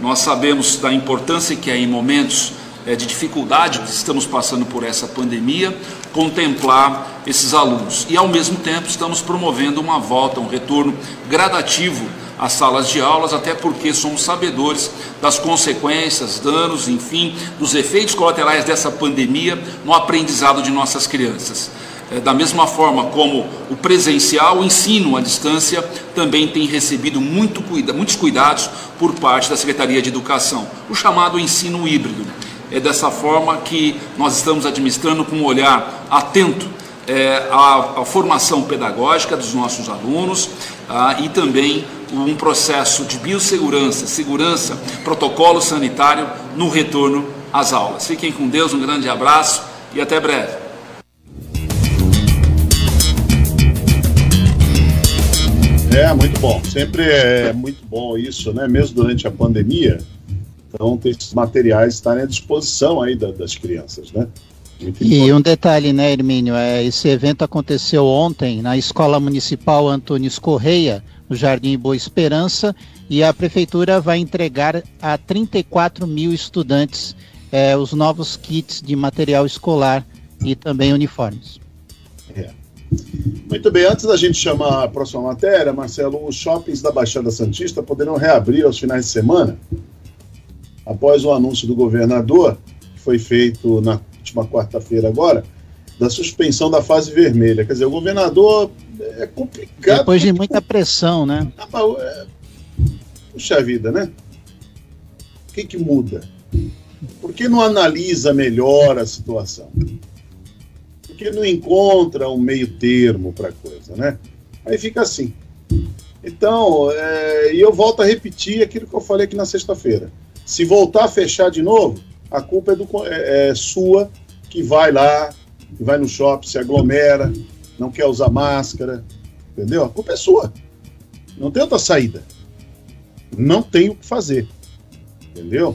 Nós sabemos da importância que é em momentos é, de dificuldade estamos passando por essa pandemia, contemplar esses alunos. E ao mesmo tempo estamos promovendo uma volta, um retorno gradativo às salas de aulas, até porque somos sabedores das consequências, danos, enfim, dos efeitos colaterais dessa pandemia no aprendizado de nossas crianças. É, da mesma forma como o presencial, o ensino à distância também tem recebido muito cuida, muitos cuidados por parte da Secretaria de Educação, o chamado ensino híbrido. É dessa forma que nós estamos administrando com um olhar atento é, à, à, formação pedagógica dos nossos alunos ah, e também um processo de biossegurança, segurança, protocolo sanitário no retorno às aulas. Fiquem com Deus, um grande abraço e até breve. É, muito bom. Sempre é muito bom isso, né? Mesmo durante a pandemia, então, tem esses materiais estarem à disposição aí da, das crianças, né? e um detalhe, né, Hermínio? É, esse evento aconteceu ontem na Escola Municipal Antônio Correia, no Jardim Boa Esperança, e a Prefeitura vai entregar a 34 mil estudantes é, os novos kits de material escolar e também uniformes. É. Muito bem, antes da gente chamar a próxima matéria, Marcelo, os shoppings da Baixada Santista poderão reabrir aos finais de semana após o anúncio do governador, que foi feito na última quarta-feira agora, da suspensão da fase vermelha. Quer dizer, o governador é complicado. Depois de muita pressão, né? Ah, é... Puxa vida, né? O que, que muda? Por que não analisa melhor a situação? Por que não encontra um meio termo para a coisa, né? Aí fica assim. Então, é... e eu volto a repetir aquilo que eu falei aqui na sexta-feira. Se voltar a fechar de novo, a culpa é, do, é, é sua, que vai lá, que vai no shopping, se aglomera, não quer usar máscara, entendeu? A culpa é sua. Não tem outra saída. Não tem o que fazer, entendeu?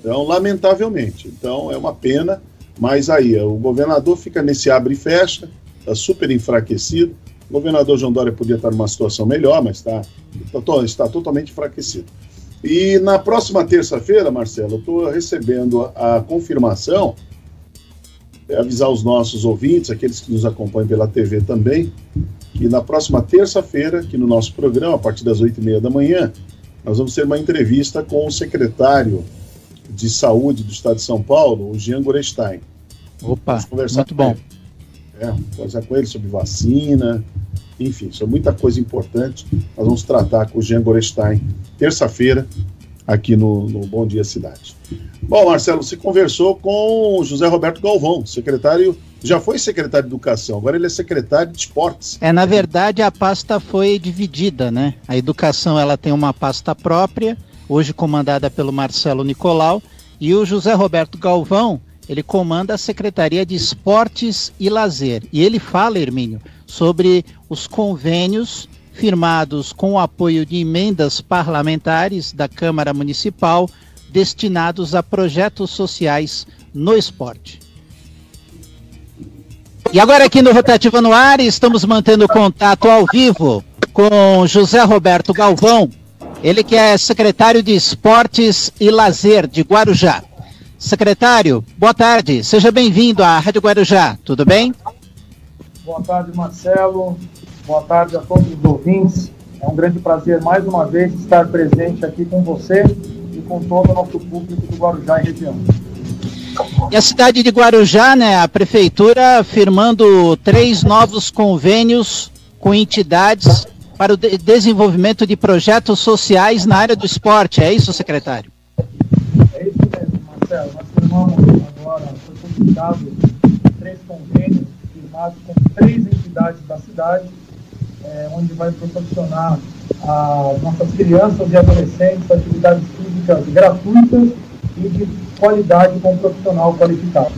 Então, lamentavelmente. Então, é uma pena, mas aí, o governador fica nesse abre e fecha, está super enfraquecido. O governador João Dória podia estar numa situação melhor, mas está, está, está totalmente enfraquecido. E na próxima terça-feira, Marcelo, eu estou recebendo a, a confirmação, é, avisar os nossos ouvintes, aqueles que nos acompanham pela TV também, que na próxima terça-feira, aqui no nosso programa, a partir das oito e meia da manhã, nós vamos ter uma entrevista com o secretário de Saúde do Estado de São Paulo, o Jean Gorestein. Opa, muito bom. É, conversar com ele sobre vacina, enfim, isso é muita coisa importante. Nós vamos tratar com o Jean Gorestein terça-feira, aqui no, no, Bom Dia Cidade. Bom, Marcelo, você conversou com o José Roberto Galvão, secretário, já foi secretário de Educação, agora ele é secretário de Esportes. É, na verdade, a pasta foi dividida, né? A educação ela tem uma pasta própria, hoje comandada pelo Marcelo Nicolau, e o José Roberto Galvão, ele comanda a Secretaria de Esportes e Lazer. E ele fala, Hermínio, sobre os convênios firmados com o apoio de emendas parlamentares da Câmara Municipal destinados a projetos sociais no esporte. E agora aqui no Rotativa no Ar, estamos mantendo contato ao vivo com José Roberto Galvão, ele que é secretário de Esportes e Lazer de Guarujá. Secretário, boa tarde, seja bem-vindo à Rádio Guarujá, tudo bem? Boa tarde, Marcelo. Boa tarde a todos os ouvintes. É um grande prazer mais uma vez estar presente aqui com você e com todo o nosso público do Guarujá e região. E a cidade de Guarujá, né, a prefeitura firmando três novos convênios com entidades para o de desenvolvimento de projetos sociais na área do esporte. É isso, secretário? Marcelo. Nós firmamos agora, foi publicado três convênios firmados com três entidades da cidade, é, onde vai proporcionar a nossas crianças e adolescentes atividades físicas gratuitas e de qualidade com um profissional qualificado.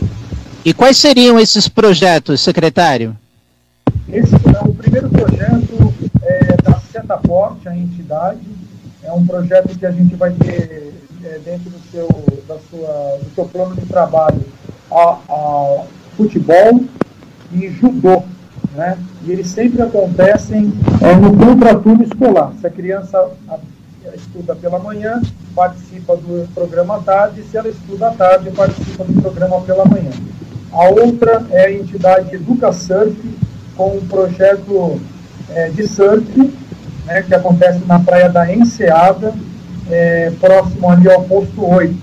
E quais seriam esses projetos, secretário? Esse é o primeiro projeto é, da Setaporte, a entidade. É um projeto que a gente vai ter é, dentro do seu, da sua, do seu plano de trabalho a, a futebol e judô. Né? E eles sempre acontecem é, no contraturno escolar. Se a criança estuda pela manhã, participa do programa à tarde, se ela estuda à tarde, participa do programa pela manhã. A outra é a entidade EducaSurf, com um projeto é, de surf, né, que acontece na praia da Enseada, é, próximo ali ao posto 8.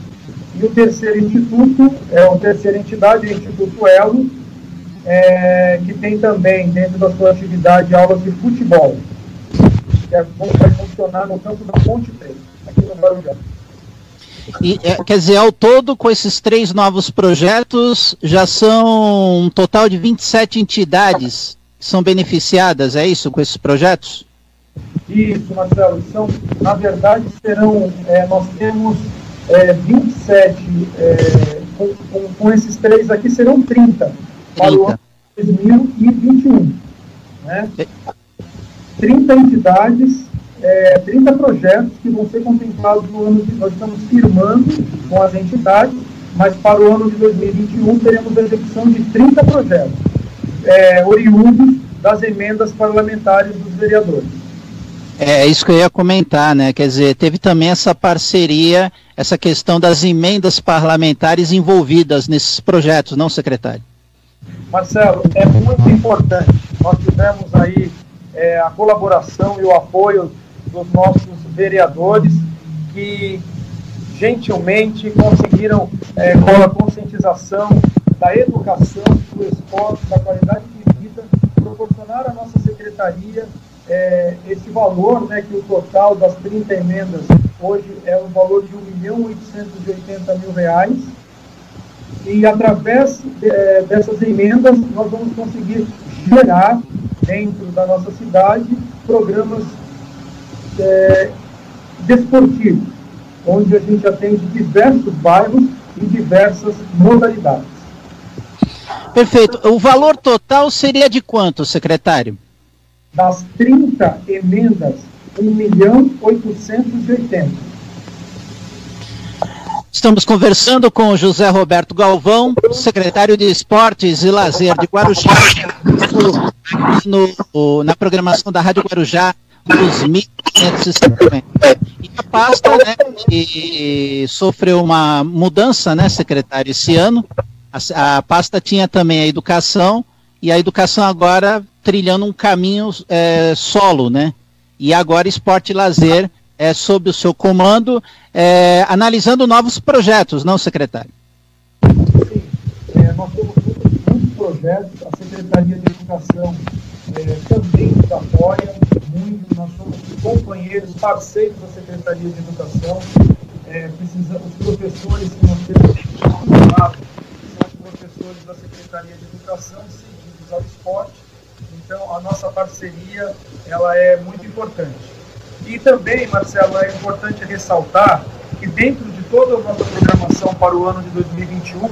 E o terceiro instituto, é a terceira entidade, é o Instituto Elo, é, que tem também, dentro da sua atividade, aulas de futebol que é, vai funcionar no campo da Ponte Preta, aqui no Guarujá. E, é, quer dizer, ao todo, com esses três novos projetos, já são um total de 27 entidades que são beneficiadas, é isso, com esses projetos? Isso, Marcelo. São, na verdade, serão, é, nós temos é, 27, é, com, com, com, esses três aqui serão 30, 30. para o ano 2021. Né? 30 entidades, é, 30 projetos que vão ser contemplados no ano de. Nós estamos firmando com as entidades, mas para o ano de 2021 teremos a execução de 30 projetos, é, oriundos das emendas parlamentares dos vereadores. É, é isso que eu ia comentar, né? Quer dizer, teve também essa parceria, essa questão das emendas parlamentares envolvidas nesses projetos, não, secretário? Marcelo, é muito importante. Nós tivemos aí é, a colaboração e o apoio dos nossos vereadores que gentilmente conseguiram, é, com a conscientização da educação, do esporte, da qualidade de vida, proporcionar à nossa secretaria é, esse valor, né, que o total das 30 emendas hoje é o valor de 1 milhão 880 mil reais. E através é, dessas emendas nós vamos conseguir gerar dentro da nossa cidade programas é, desportivos, onde a gente atende diversos bairros e diversas modalidades. Perfeito. O valor total seria de quanto, secretário? Das 30 emendas, 1 milhão 880. Estamos conversando com José Roberto Galvão, secretário de Esportes e Lazer de Guarujá, no, na programação da Rádio Guarujá dos 1550. E a pasta, né, que sofreu uma mudança, né, secretário, esse ano. A, a, pasta tinha também a educação, e a educação agora trilhando um caminho é, solo, né? E agora esporte e lazer é, sob o seu comando, é, analisando novos projetos, não, secretário? Sim, é, nós temos muitos projetos, a Secretaria de Educação é, também nos apoia muito, nós somos companheiros, parceiros da Secretaria de Educação, é, precisa, os professores que nós temos são professores da Secretaria de Educação, seguidos ao esporte, então a nossa parceria ela é muito importante. E também, Marcelo, é importante ressaltar que dentro de toda a nossa programação para o ano de 2021,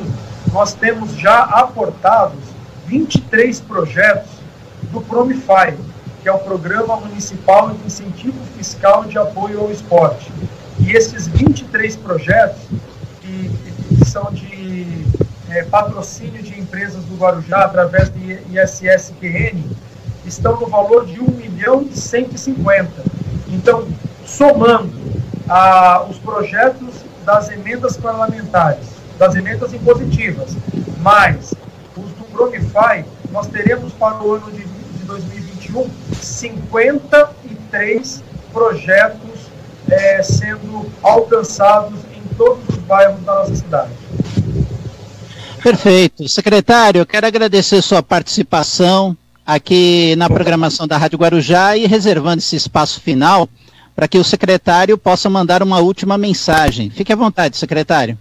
nós temos já aportados 23 projetos do Promify, que é o Programa Municipal de Incentivo Fiscal de Apoio ao Esporte. E esses 23 projetos, que, que são de é, patrocínio de empresas do Guarujá através do ISS QN, estão no valor de 1 milhão e 150 então, somando ah, os projetos das emendas parlamentares, das emendas impositivas, mais os do Promify, nós teremos para o ano de, de 2021 53 projetos é, sendo alcançados em todos os bairros da nossa cidade. Perfeito. Secretário, quero agradecer sua participação aqui na programação da Rádio Guarujá e reservando esse espaço final para que o secretário possa mandar uma última mensagem. Fique à vontade, secretário.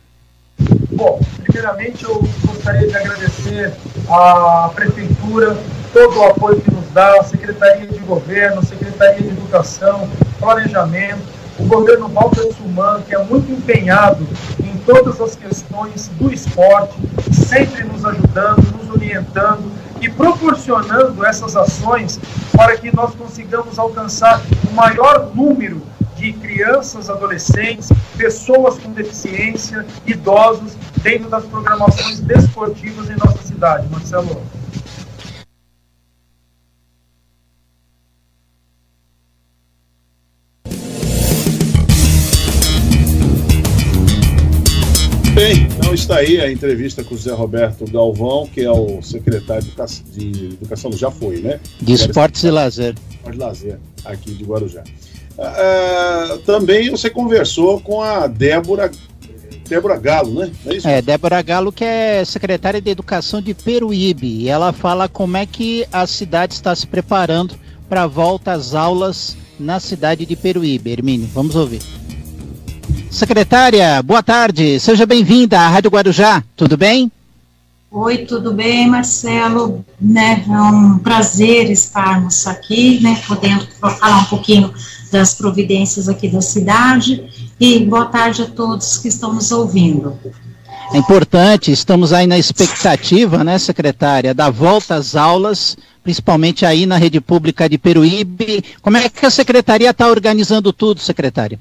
Bom, primeiramente eu gostaria de agradecer à Prefeitura todo o apoio que nos dá, a Secretaria de Governo, Secretaria de Educação, Planejamento, o governo Walter Suman, que é muito empenhado em todas as questões do esporte, sempre nos ajudando, nos orientando e proporcionando essas ações para que nós consigamos alcançar o maior número de crianças, adolescentes, pessoas com deficiência, idosos, dentro das programações desportivas em nossa cidade. Marcelo. Bem, então está aí a entrevista com o Zé Roberto Galvão, que é o secretário de Educação, já foi, né? De Esportes e Lazer. Esportes e Lazer, aqui de Guarujá. Uh, também você conversou com a Débora Débora Galo, né? É, é, Débora Galo, que é secretária de Educação de Peruíbe, e ela fala como é que a cidade está se preparando para a volta às aulas na cidade de Peruíbe. Hermínio, vamos ouvir. Secretária, boa tarde, seja bem-vinda à Rádio Guarujá, tudo bem? Oi, tudo bem, Marcelo? Né, é um prazer estarmos aqui, né, podendo falar um pouquinho das providências aqui da cidade e boa tarde a todos que estão nos ouvindo. É importante, estamos aí na expectativa, né, secretária, da volta às aulas, principalmente aí na rede pública de Peruíbe. Como é que a secretaria está organizando tudo, secretária?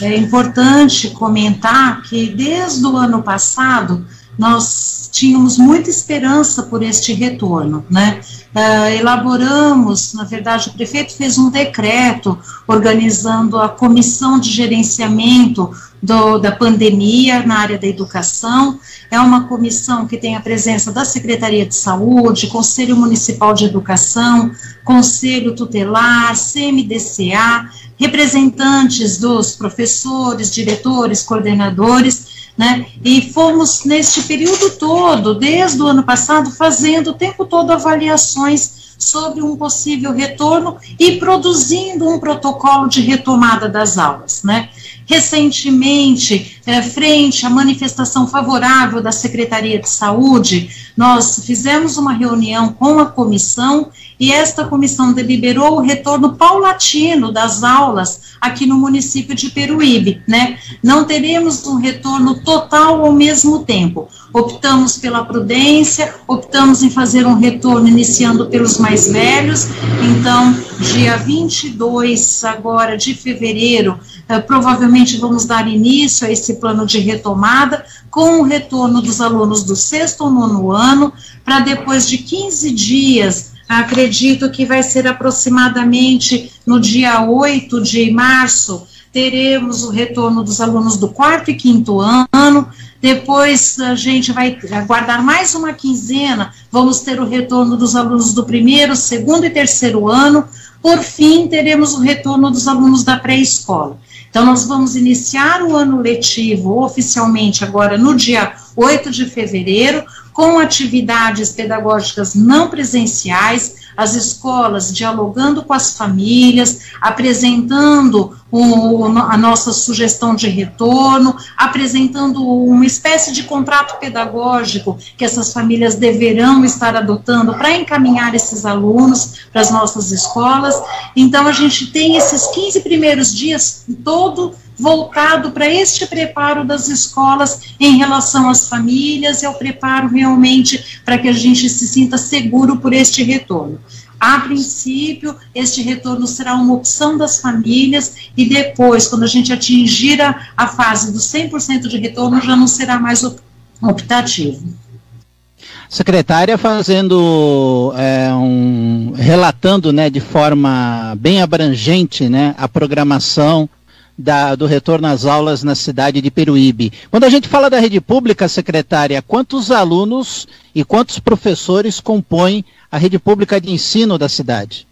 É importante comentar que desde o ano passado nós tínhamos muita esperança por este retorno, né? Uh, elaboramos, na verdade, o prefeito fez um decreto organizando a comissão de gerenciamento do, da pandemia na área da educação. É uma comissão que tem a presença da Secretaria de Saúde, Conselho Municipal de Educação, Conselho Tutelar, CMDCA, representantes dos professores, diretores, coordenadores né? E fomos neste período todo, desde o ano passado, fazendo o tempo todo avaliações sobre um possível retorno e produzindo um protocolo de retomada das aulas, né? Recentemente, é, frente à manifestação favorável da Secretaria de Saúde, nós fizemos uma reunião com a comissão e esta comissão deliberou o retorno paulatino das aulas aqui no município de Peruíbe, né? Não teremos um retorno total ao mesmo tempo. Optamos pela prudência, optamos em fazer um retorno iniciando pelos mais velhos. Então, dia 22 agora de fevereiro, eh, provavelmente vamos dar início a esse plano de retomada com o retorno dos alunos do sexto ou nono ano, para depois de 15 dias. Acredito que vai ser aproximadamente no dia 8 de março, teremos o retorno dos alunos do quarto e quinto ano, depois a gente vai aguardar mais uma quinzena, vamos ter o retorno dos alunos do primeiro, segundo e terceiro ano, por fim, teremos o retorno dos alunos da pré-escola. Então, nós vamos iniciar o ano letivo oficialmente agora no dia 8 de fevereiro, com atividades pedagógicas não presenciais, as escolas dialogando com as famílias, apresentando o, a nossa sugestão de retorno, apresentando uma espécie de contrato pedagógico que essas famílias deverão estar adotando para encaminhar esses alunos para as nossas escolas. Então, a gente tem esses 15 primeiros dias todo voltado para este preparo das escolas em relação às famílias e ao preparo realmente para que a gente se sinta seguro por este retorno. A princípio, este retorno será uma opção das famílias e depois, quando a gente atingir a, a fase do 100% de retorno, já não será mais optativo. Secretária fazendo é, um relatando, né, de forma bem abrangente, né, a programação da, do retorno às aulas na cidade de Peruíbe. Quando a gente fala da rede pública, secretária, quantos alunos e quantos professores compõem a rede pública de ensino da cidade?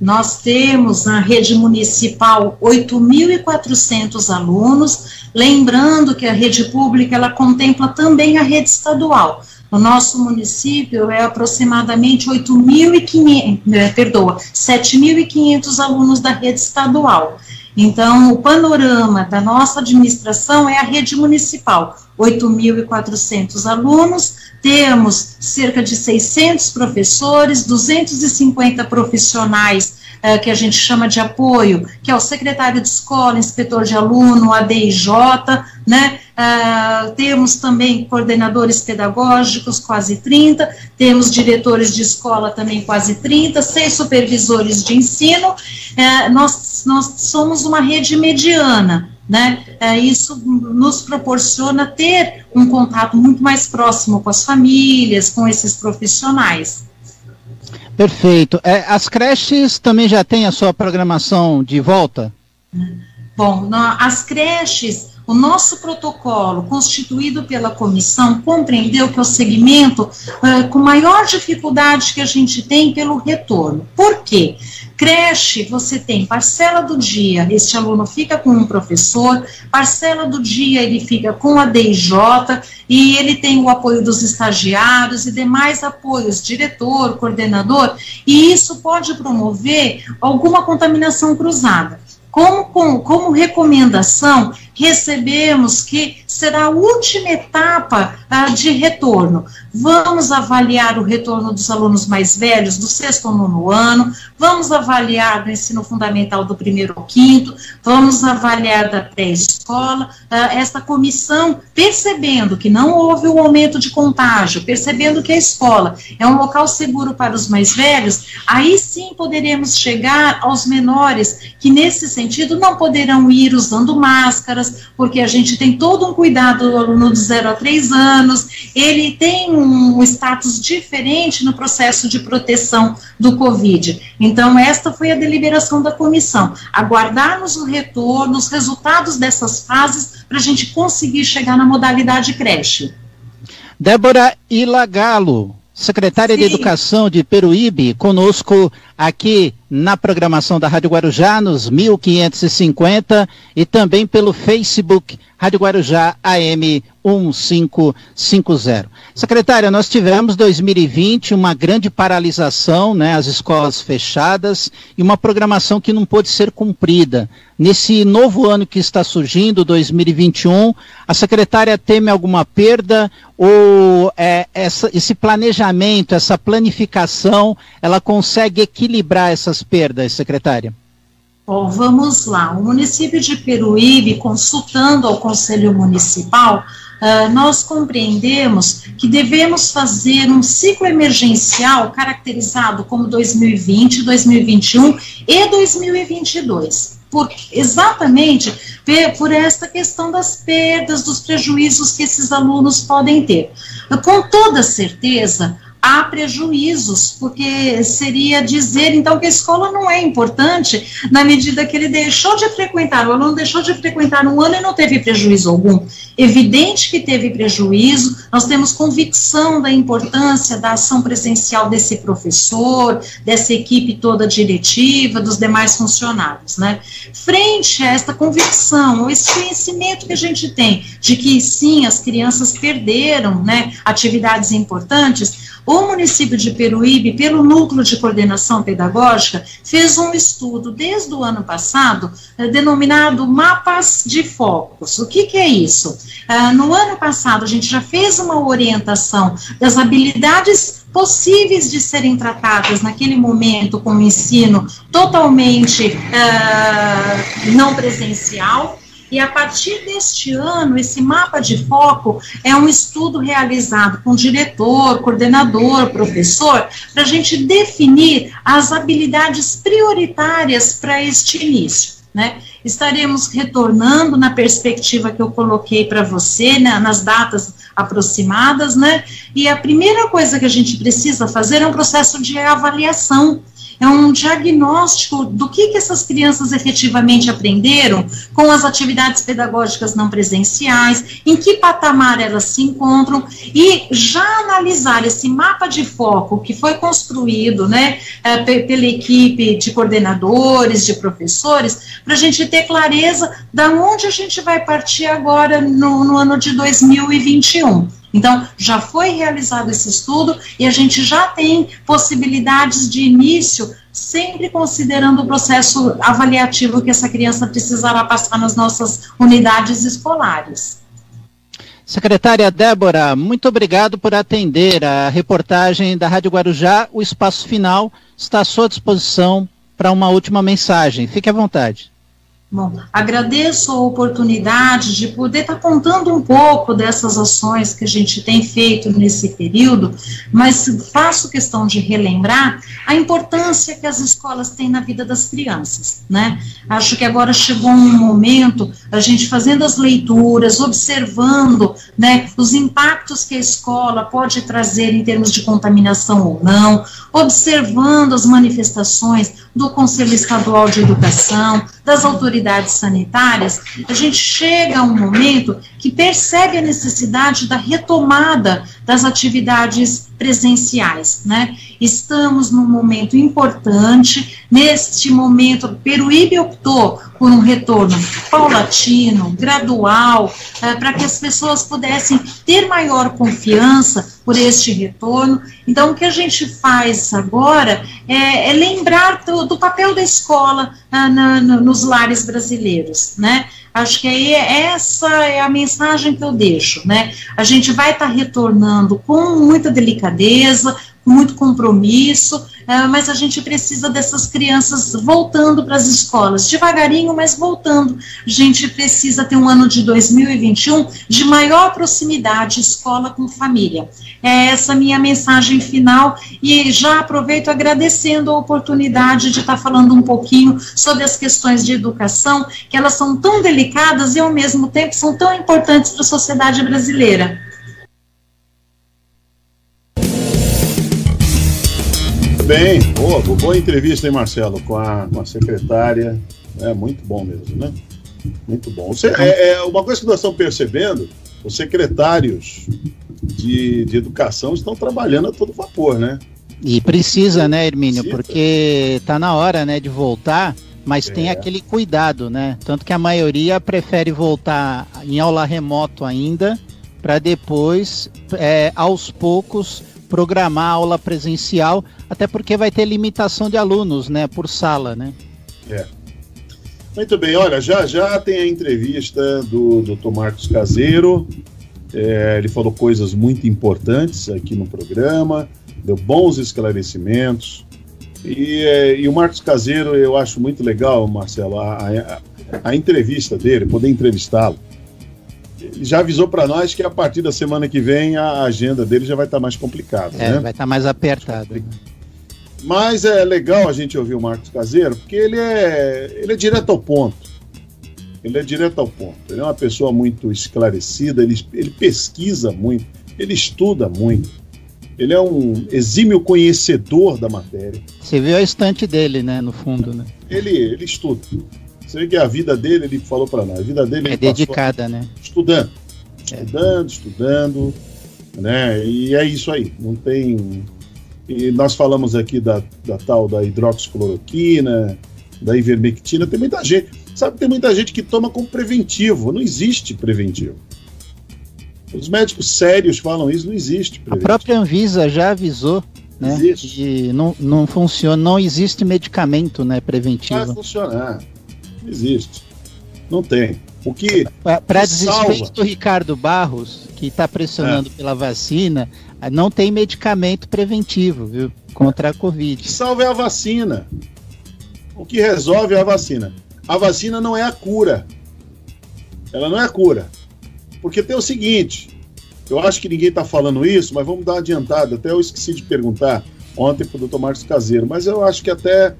Nós temos na rede municipal 8.400 alunos, lembrando que a rede pública ela contempla também a rede estadual. No nosso município é aproximadamente 8.500, né, perdoa, 7.500 alunos da rede estadual. Então, o panorama da nossa administração é a rede municipal, 8.400 alunos, temos cerca de 600 professores, 250 profissionais uh, que a gente chama de apoio, que é o secretário de escola, inspetor de aluno, ADIJ, né? Uh, temos também coordenadores pedagógicos, quase 30, temos diretores de escola também quase 30, seis supervisores de ensino. Uh, nós, nós somos uma rede mediana, né? É, isso nos proporciona ter um contato muito mais próximo com as famílias, com esses profissionais. Perfeito. É, as creches também já têm a sua programação de volta? Bom, as creches o nosso protocolo, constituído pela comissão, compreendeu que é o segmento uh, com maior dificuldade que a gente tem pelo retorno. Por quê? Creche, você tem parcela do dia, este aluno fica com um professor, parcela do dia ele fica com a DIJ e ele tem o apoio dos estagiários e demais apoios, diretor, coordenador, e isso pode promover alguma contaminação cruzada. Como, como, como recomendação, recebemos que será a última etapa ah, de retorno. Vamos avaliar o retorno dos alunos mais velhos, do sexto ao nono ano, vamos avaliar do ensino fundamental do primeiro ao quinto, vamos avaliar da pré-escola. Ah, esta comissão, percebendo que não houve um aumento de contágio, percebendo que a escola é um local seguro para os mais velhos, aí sim poderemos chegar aos menores que, nesse sentido, não poderão ir usando máscaras porque a gente tem todo um cuidado do aluno de 0 a 3 anos, ele tem um status diferente no processo de proteção do Covid. Então, esta foi a deliberação da comissão, aguardarmos o retorno, os resultados dessas fases, para a gente conseguir chegar na modalidade creche. Débora Ilagalo, secretária Sim. de Educação de Peruíbe, conosco aqui na programação da Rádio Guarujá, nos 1550, e também pelo Facebook Rádio Guarujá AM 1550. Secretária, nós tivemos 2020 uma grande paralisação, né, as escolas fechadas e uma programação que não pôde ser cumprida. Nesse novo ano que está surgindo, 2021, a secretária teme alguma perda ou é, essa, esse planejamento, essa planificação, ela consegue equilibrar essas perdas, secretária? Bom, vamos lá. O município de Peruíbe, consultando ao Conselho Municipal, uh, nós compreendemos que devemos fazer um ciclo emergencial caracterizado como 2020, 2021 e 2022. Por, exatamente por esta questão das perdas, dos prejuízos que esses alunos podem ter. Com toda certeza, há prejuízos, porque seria dizer então que a escola não é importante na medida que ele deixou de frequentar, o aluno deixou de frequentar um ano e não teve prejuízo algum. Evidente que teve prejuízo, nós temos convicção da importância da ação presencial desse professor, dessa equipe toda diretiva, dos demais funcionários, né? Frente a esta convicção, esse conhecimento que a gente tem de que sim, as crianças perderam, né, atividades importantes, o município de Peruíbe, pelo Núcleo de Coordenação Pedagógica, fez um estudo desde o ano passado, eh, denominado Mapas de Focos. O que, que é isso? Ah, no ano passado, a gente já fez uma orientação das habilidades possíveis de serem tratadas naquele momento com o ensino totalmente uh, não presencial, e a partir deste ano, esse mapa de foco é um estudo realizado com diretor, coordenador, professor, para a gente definir as habilidades prioritárias para este início. Né? Estaremos retornando na perspectiva que eu coloquei para você, né, nas datas aproximadas, né? E a primeira coisa que a gente precisa fazer é um processo de avaliação é um diagnóstico do que, que essas crianças efetivamente aprenderam com as atividades pedagógicas não presenciais, em que patamar elas se encontram e já analisar esse mapa de foco que foi construído, né, é, pela equipe de coordenadores, de professores, para a gente ter clareza da onde a gente vai partir agora no, no ano de 2021. Então, já foi realizado esse estudo e a gente já tem possibilidades de início, sempre considerando o processo avaliativo que essa criança precisará passar nas nossas unidades escolares. Secretária Débora, muito obrigado por atender a reportagem da Rádio Guarujá. O espaço final está à sua disposição para uma última mensagem. Fique à vontade. Bom, agradeço a oportunidade de poder estar contando um pouco dessas ações que a gente tem feito nesse período, mas faço questão de relembrar a importância que as escolas têm na vida das crianças, né? Acho que agora chegou um momento a gente fazendo as leituras, observando, né, os impactos que a escola pode trazer em termos de contaminação ou não, observando as manifestações do Conselho Estadual de Educação, das autoridades sanitárias, a gente chega a um momento que percebe a necessidade da retomada das atividades presenciais, né? Estamos num momento importante, neste momento, Peruíbe optou por um retorno paulatino, gradual, é, para que as pessoas pudessem ter maior confiança por este retorno. Então, o que a gente faz agora é, é lembrar do, do, papel da escola ah, na, nos lares brasileiros, né? Acho que aí essa é a mensagem que eu deixo, né? A gente vai estar tá retornando com muita delicadeza, com muito compromisso, é, mas a gente precisa dessas crianças voltando para as escolas, devagarinho, mas voltando. A gente precisa ter um ano de 2021 de maior proximidade escola com família. É essa minha mensagem final e já aproveito agradecendo a oportunidade de estar falando um pouquinho sobre as questões de educação, que elas são tão delicadas e ao mesmo tempo são tão importantes para a sociedade brasileira. Bem, boa, boa entrevista, hein, Marcelo, com a, com a secretária. É muito bom mesmo, né? Muito bom. Você, é, é, uma coisa que nós estamos percebendo, os secretários de, de educação estão trabalhando a todo vapor, né? E precisa, né, Hermínio? Precisa. Porque está na hora, né, de voltar, mas é. tem aquele cuidado, né? Tanto que a maioria prefere voltar em aula remoto ainda, para depois, é, aos poucos, programar a aula presencial, até porque vai ter limitação de alunos, né, por sala, né? É. Muito bem, olha, já já tem a entrevista do Dr. Marcos Caseiro. É, ele falou coisas muito importantes aqui no programa, deu bons esclarecimentos. E, é, e o Marcos Caseiro, eu acho muito legal, Marcelo, a, a, a entrevista dele, poder entrevistá-lo já avisou para nós que a partir da semana que vem a agenda dele já vai estar tá mais complicada. É, né? vai estar tá mais apertada. Mas é legal a gente ouvir o Marcos Caseiro, porque ele é, ele é direto ao ponto. Ele é direto ao ponto. Ele é uma pessoa muito esclarecida, ele, ele pesquisa muito, ele estuda muito. Ele é um exímio conhecedor da matéria. Você viu a estante dele, né, no fundo, né? Ele, ele estuda. Você vê que a vida dele, ele falou para nós, a vida dele é dedicada, né? Estudando, é. estudando, estudando, né? E é isso aí. Não tem. E nós falamos aqui da, da tal da hidroxicloroquina, da ivermectina. Tem muita gente, sabe? Tem muita gente que toma como preventivo. Não existe preventivo. Os médicos sérios falam isso, não existe. Preventivo. A própria Anvisa já avisou né? Existe. Que não, não funciona, não existe medicamento né, preventivo. Vai funcionar existe. Não tem. O que. Para desrespeito do Ricardo Barros, que está pressionando é. pela vacina, não tem medicamento preventivo, viu? Contra a Covid. O que salva é a vacina. O que resolve é a vacina. A vacina não é a cura. Ela não é a cura. Porque tem o seguinte: eu acho que ninguém está falando isso, mas vamos dar uma adiantada. Até eu esqueci de perguntar ontem para o doutor Marcos Caseiro, mas eu acho que até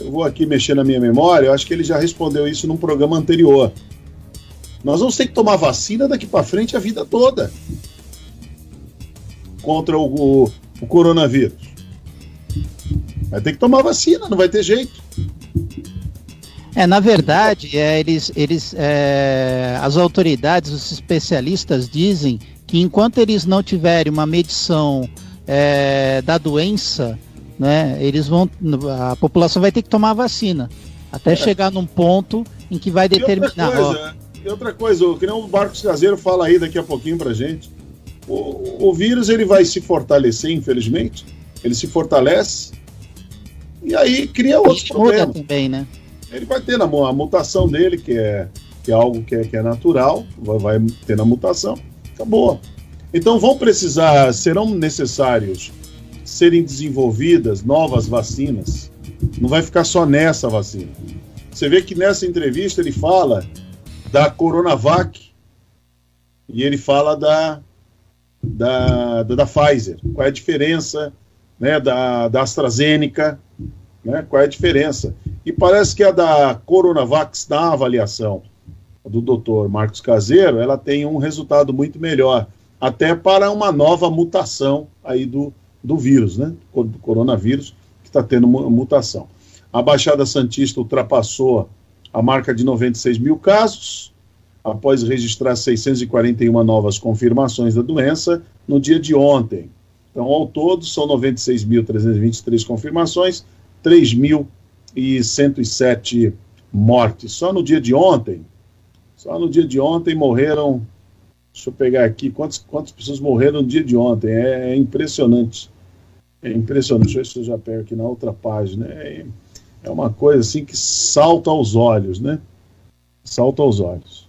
eu vou aqui mexer na minha memória, eu acho que ele já respondeu isso num programa anterior. Nós vamos ter que tomar vacina daqui para frente a vida toda contra o, o, o coronavírus. Vai ter que tomar vacina, não vai ter jeito. É, na verdade, é, eles, eles, é, as autoridades, os especialistas dizem que enquanto eles não tiverem uma medição é, da doença, né, eles vão, a população vai ter que tomar vacina até é. chegar num ponto em que vai determinar. E outra coisa, e outra coisa o que nem o Marcos Caseiro fala aí daqui a pouquinho pra gente. O, o vírus ele vai se fortalecer, infelizmente. Ele se fortalece e aí cria outros problemas. também, né? Ele vai ter na, a mutação dele, que é, que é algo que é, que é natural, vai, vai ter na mutação, acabou. Então vão precisar, serão necessários serem desenvolvidas novas vacinas. Não vai ficar só nessa vacina. Você vê que nessa entrevista ele fala da Coronavac e ele fala da, da, da, da Pfizer. Qual é a diferença né, da, da AstraZeneca? Né, qual é a diferença? E parece que a da Coronavac, na avaliação do Dr. Marcos Caseiro, ela tem um resultado muito melhor, até para uma nova mutação aí do, do vírus, né? Do coronavírus, que está tendo mutação. A Baixada Santista ultrapassou a marca de 96 mil casos, após registrar 641 novas confirmações da doença no dia de ontem. Então, ao todo, são 96.323 confirmações, 3.107 mortes. Só no dia de ontem, só no dia de ontem morreram, deixa eu pegar aqui, quantas, quantas pessoas morreram no dia de ontem? É, é impressionante. É impressionante. Deixa eu ver se eu já pego aqui na outra página. É, é uma coisa assim que salta aos olhos, né? Salta aos olhos.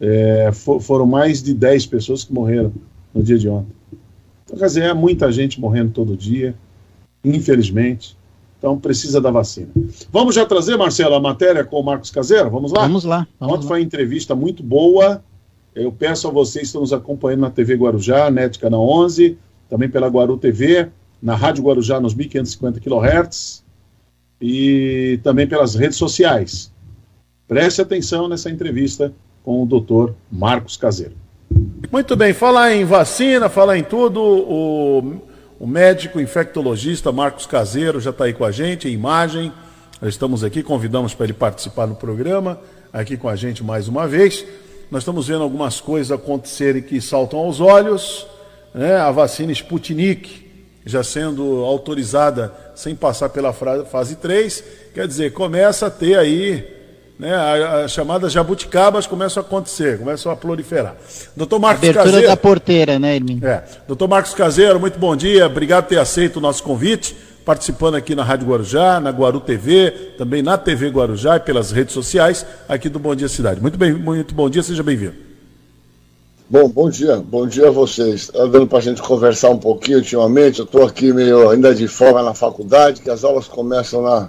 É, for, foram mais de 10 pessoas que morreram no dia de ontem. Então, quer dizer, é muita gente morrendo todo dia infelizmente. Então precisa da vacina. Vamos já trazer, Marcelo, a matéria com o Marcos Caseiro? Vamos lá? Vamos lá. Vamos Ontem foi uma entrevista muito boa. Eu peço a vocês que estão nos acompanhando na TV Guarujá, NET Canal 11, também pela Guaru TV, na Rádio Guarujá nos 1550 kHz e também pelas redes sociais. Preste atenção nessa entrevista com o doutor Marcos Caseiro. Muito bem, falar em vacina, falar em tudo, o o médico infectologista Marcos Caseiro já está aí com a gente, em imagem. Nós estamos aqui, convidamos para ele participar no programa, aqui com a gente mais uma vez. Nós estamos vendo algumas coisas acontecerem que saltam aos olhos. Né? A vacina Sputnik já sendo autorizada sem passar pela fase 3. Quer dizer, começa a ter aí né, as chamadas jabuticabas começam a acontecer, começam a proliferar. Doutor Marcos Abertura Caseiro. da porteira, né, Edmin? É. Doutor Marcos Caseiro, muito bom dia, obrigado por ter aceito o nosso convite, participando aqui na Rádio Guarujá, na Guaru TV, também na TV Guarujá e pelas redes sociais aqui do Bom Dia Cidade. Muito bem, muito bom dia, seja bem-vindo. Bom, bom dia, bom dia a vocês. Está dando para a gente conversar um pouquinho ultimamente. Eu estou aqui meio ainda de folga na faculdade, que as aulas começam na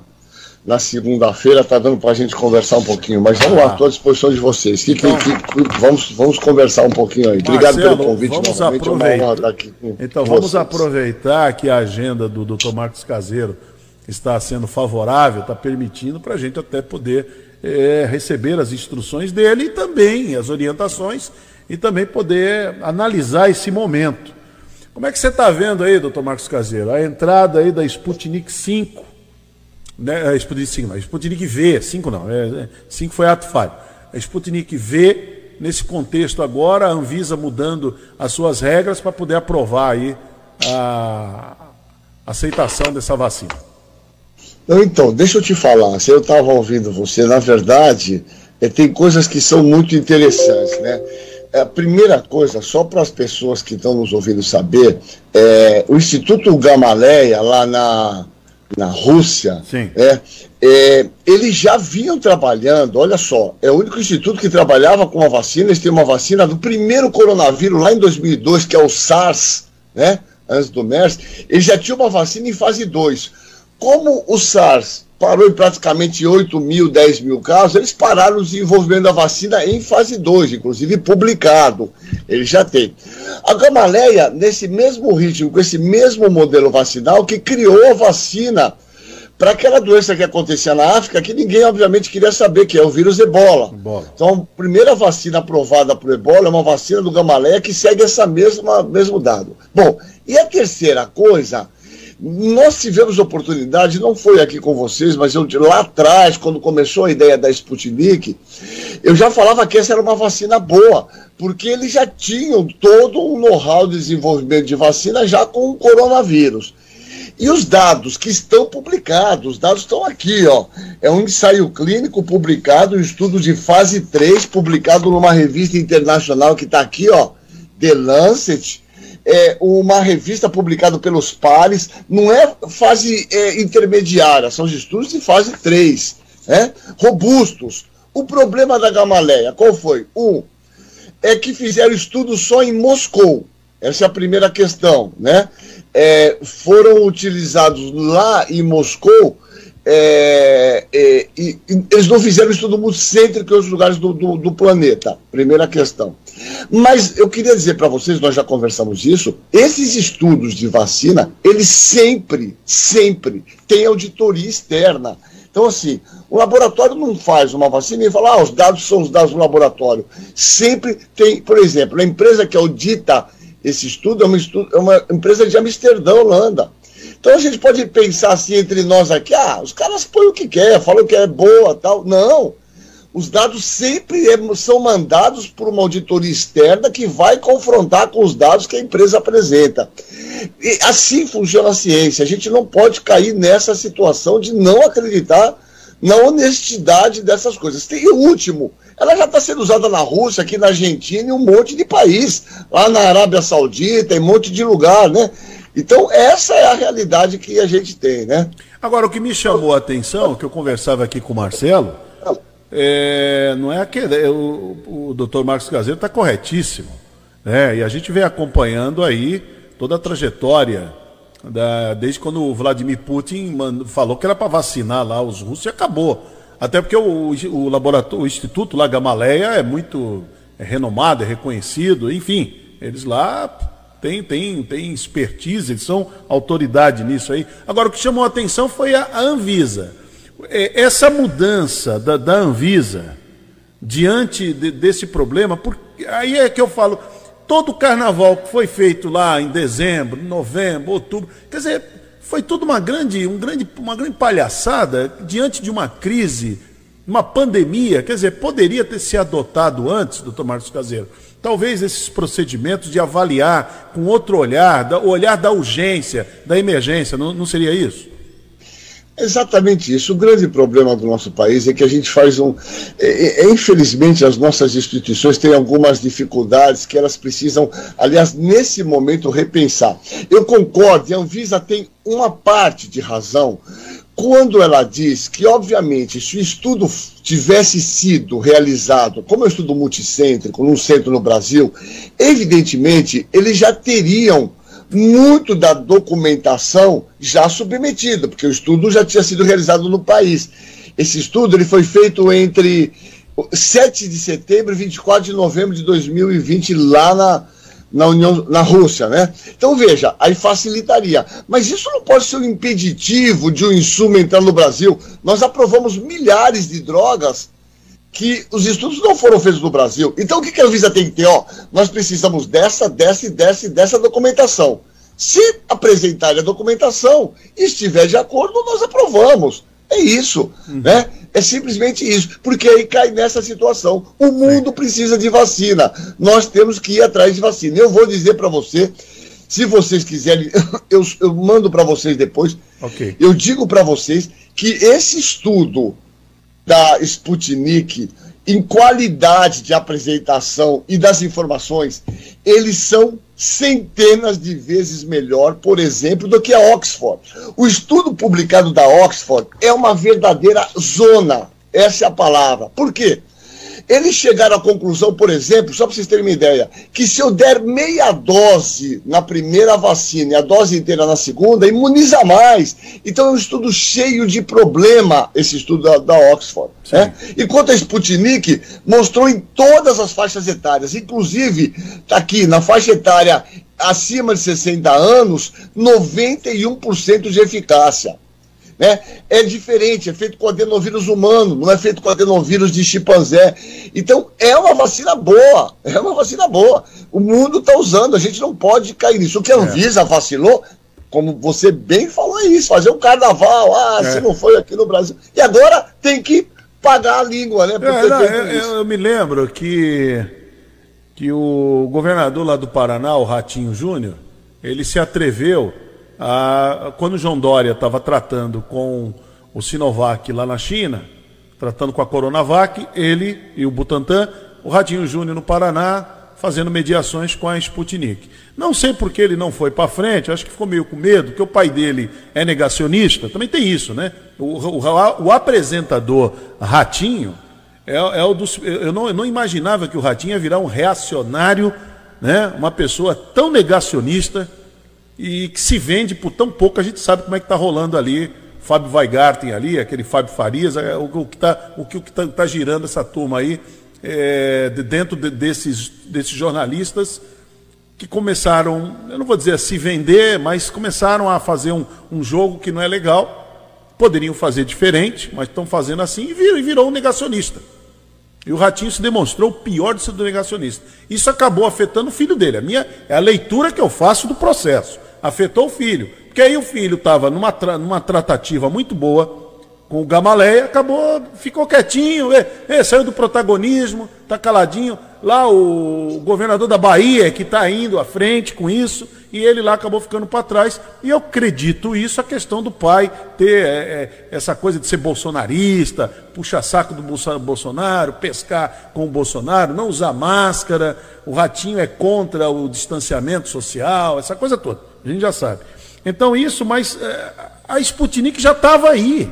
na segunda-feira, está dando para a gente conversar um pouquinho. Mas vamos lá, estou à disposição de vocês. Que, então, que, que, vamos, vamos conversar um pouquinho aí. Obrigado Marcelo, pelo convite. Vamos é aproveitar. então, vamos vocês. aproveitar que a agenda do Dr. Marcos Caseiro está sendo favorável, está permitindo para a gente até poder é, receber as instruções dele e também as orientações e também poder analisar esse momento. Como é que você está vendo aí, doutor Marcos Caseiro, a entrada aí da Sputnik 5 né, Sputnik 5 não, Sputnik V, 5 não, é, 5 é, foi ato falho. Sputnik V, nesse contexto agora, a Anvisa mudando as suas regras para poder aprovar aí a aceitação dessa vacina. Então, deixa eu te falar, se eu estava ouvindo você, na verdade, é, tem coisas que são muito interessantes, né? É, a primeira coisa, só para as pessoas que estão nos ouvindo saber, é, o Instituto Gamaleia, lá na, na Rússia, é, é, eles já vinham trabalhando, olha só, é o único instituto que trabalhava com a vacina, eles têm uma vacina do primeiro coronavírus lá em 2002, que é o SARS, né, antes do MERS, eles já tinham uma vacina em fase 2. Como o SARS parou em praticamente 8 mil, 10 mil casos, eles pararam o desenvolvimento da vacina em fase 2, inclusive publicado. Ele já tem. A Gamaleia, nesse mesmo ritmo, com esse mesmo modelo vacinal, que criou a vacina para aquela doença que acontecia na África, que ninguém, obviamente, queria saber, que é o vírus ebola. Então, a primeira vacina aprovada para o ebola é uma vacina do Gamaleia que segue essa mesma mesmo dado. Bom, e a terceira coisa Nós tivemos oportunidade, não foi aqui com vocês, mas eu lá atrás, quando começou a ideia da Sputnik, eu já falava que essa era uma vacina boa, porque eles já tinham todo um know-how de desenvolvimento de vacina já com o coronavírus. E os dados que estão publicados, os dados estão aqui, ó. É um ensaio clínico publicado, um estudo de fase 3, publicado numa revista internacional que está aqui, ó, The Lancet, é, uma revista publicada pelos pares, não é fase é, intermediária, são os estudos de fase 3, né? robustos. O problema da Gamaleia, qual foi? Um, é que fizeram estudos só em Moscou. Essa é a primeira questão, né? É, foram utilizados lá em Moscou é, é, e, e, eles não fizeram estudo multicêntrico em outros lugares do, do, do, planeta. Primeira questão. Mas eu queria dizer para vocês, nós já conversamos isso, esses estudos de vacina, eles sempre, sempre têm auditoria externa. Então, assim, o laboratório não faz uma vacina e fala, ah, os dados são os dados do laboratório. Sempre tem, por exemplo, a empresa que audita esse estudo é uma, estudo, é uma empresa de Amsterdã, Holanda. Então a gente pode pensar assim entre nós aqui, ah, os caras põem o que quer, falam que é boa tal. Não. Os dados sempre é, são mandados por uma auditoria externa que vai confrontar com os dados que a empresa apresenta. E assim funciona a ciência. A gente não pode cair nessa situação de não acreditar na honestidade dessas coisas. Tem o último, ela já está sendo usada na Rússia, aqui na Argentina, em um monte de país, lá na Arábia Saudita, em um monte de lugar, né? Então, essa é a realidade que a gente tem, né? Agora, o que me chamou a atenção, que eu conversava aqui com o Marcelo, é, não é aquele. É, o, o doutor Marcos Caseiro está corretíssimo. Né? E a gente vem acompanhando aí toda a trajetória, da, desde quando o Vladimir Putin falou que era para vacinar lá os russos e acabou. Até porque o, o laboratório, o Instituto lá Gamaleia é muito é renomado, é reconhecido, enfim, eles lá tem, tem, tem expertise, eles são autoridade nisso aí. Agora, o que chamou a atenção foi a, Anvisa. É, essa mudança da, da Anvisa diante de, desse problema, porque aí é que eu falo, todo o carnaval que foi feito lá em dezembro, novembro, outubro, quer dizer, foi tudo uma grande, um grande, uma grande palhaçada diante de uma crise, uma pandemia, quer dizer, poderia ter se adotado antes, doutor Marcos Caseiro, Talvez esses procedimentos de avaliar com outro olhar, o olhar da urgência, da emergência, não, não seria isso? Exatamente isso. O grande problema do nosso país é que a gente faz um. É, é, infelizmente, as nossas instituições têm algumas dificuldades que elas precisam, aliás, nesse momento, repensar. Eu concordo, a Anvisa tem uma parte de razão quando ela diz que, obviamente, se o estudo tivesse sido realizado como um estudo multicêntrico, num centro no Brasil, evidentemente eles já teriam muito da documentação já submetida, porque o estudo já tinha sido realizado no país. Esse estudo ele foi feito entre 7 de setembro e 24 de novembro de 2020, lá na, na União, na Rússia, né? Então veja, aí facilitaria. Mas isso não pode ser um impeditivo de um insumo entrar no Brasil. Nós aprovamos milhares de drogas que os estudos não foram feitos no Brasil. Então o que, que a Visa tem que ter? Ó, nós precisamos dessa, dessa e dessa e dessa documentação. Se apresentarem a documentação e estiver de acordo, nós aprovamos. É isso, uhum. né? É simplesmente isso, porque aí cai nessa situação. O mundo precisa de vacina. Nós temos que ir atrás de vacina. Eu vou dizer para você, se vocês quiserem, [COUGHS] eu, eu mando para vocês depois. Okay. Eu digo para vocês que esse estudo da Sputnik em qualidade de apresentação e das informações, eles são centenas de vezes melhor, por exemplo, do que a Oxford. O estudo publicado da Oxford é uma verdadeira zona, essa é a palavra. Por quê? Eles chegaram à conclusão, por exemplo, só para vocês terem uma ideia, que se eu der meia dose na primeira vacina e a dose inteira na segunda, imuniza mais. Então é um estudo cheio de problema, esse estudo da, da Oxford. Né? Enquanto a Sputnik mostrou em todas as faixas etárias, inclusive, está aqui, na faixa etária acima de 60 anos, 91% de eficácia. Né? É diferente, é feito com adenovírus humano, não é feito com adenovírus de chimpanzé. Então, é uma vacina boa, é uma vacina boa. O mundo está usando, a gente não pode cair nisso. O que a é. Anvisa vacilou, como você bem falou é isso, fazer um carnaval, ah, é. se não foi aqui no Brasil. E agora tem que pagar a língua, né? É, não, eu, eu, me lembro que, que o governador lá do Paraná, o Ratinho Júnior, ele se atreveu a, quando o João Dória estava tratando com o Sinovac lá na China, tratando com a Coronavac, ele e o Butantan, o Ratinho Júnior no Paraná, fazendo mediações com a Sputnik. Não sei por que ele não foi para frente, acho que ficou meio com medo, porque o pai dele é negacionista, também tem isso, né? O, o, o apresentador Ratinho é, é, o dos. Eu não, eu não imaginava que o Ratinho ia virar um reacionário, né? uma pessoa tão negacionista e que se vende por tão pouco, a gente sabe como é que está rolando ali. Fábio Weigarten ali, aquele Fábio Farias, é, o, que está o que está tá girando essa turma aí é, de, dentro de, desses, desses jornalistas que começaram, eu não vou dizer a se vender, mas começaram a fazer um, um jogo que não é legal. Poderiam fazer diferente, mas estão fazendo assim e virou, e virou um negacionista. E o Ratinho se demonstrou o pior de ser do negacionista. Isso acabou afetando o filho dele. A minha é a leitura que eu faço do processo. Afetou o filho. Porque aí o filho estava numa, numa tratativa muito boa, com o Gamaleia, acabou, ficou quietinho, é, é, saiu do protagonismo, está caladinho. Lá o governador da Bahia, que está indo à frente com isso, e ele lá acabou ficando para trás. E eu acredito isso, a questão do pai ter é, é, essa coisa de ser bolsonarista, puxar saco do Bolsonaro, pescar com o Bolsonaro, não usar máscara, o ratinho é contra o distanciamento social, essa coisa toda. A gente já sabe. Então isso, mas é, a Sputnik já estava aí.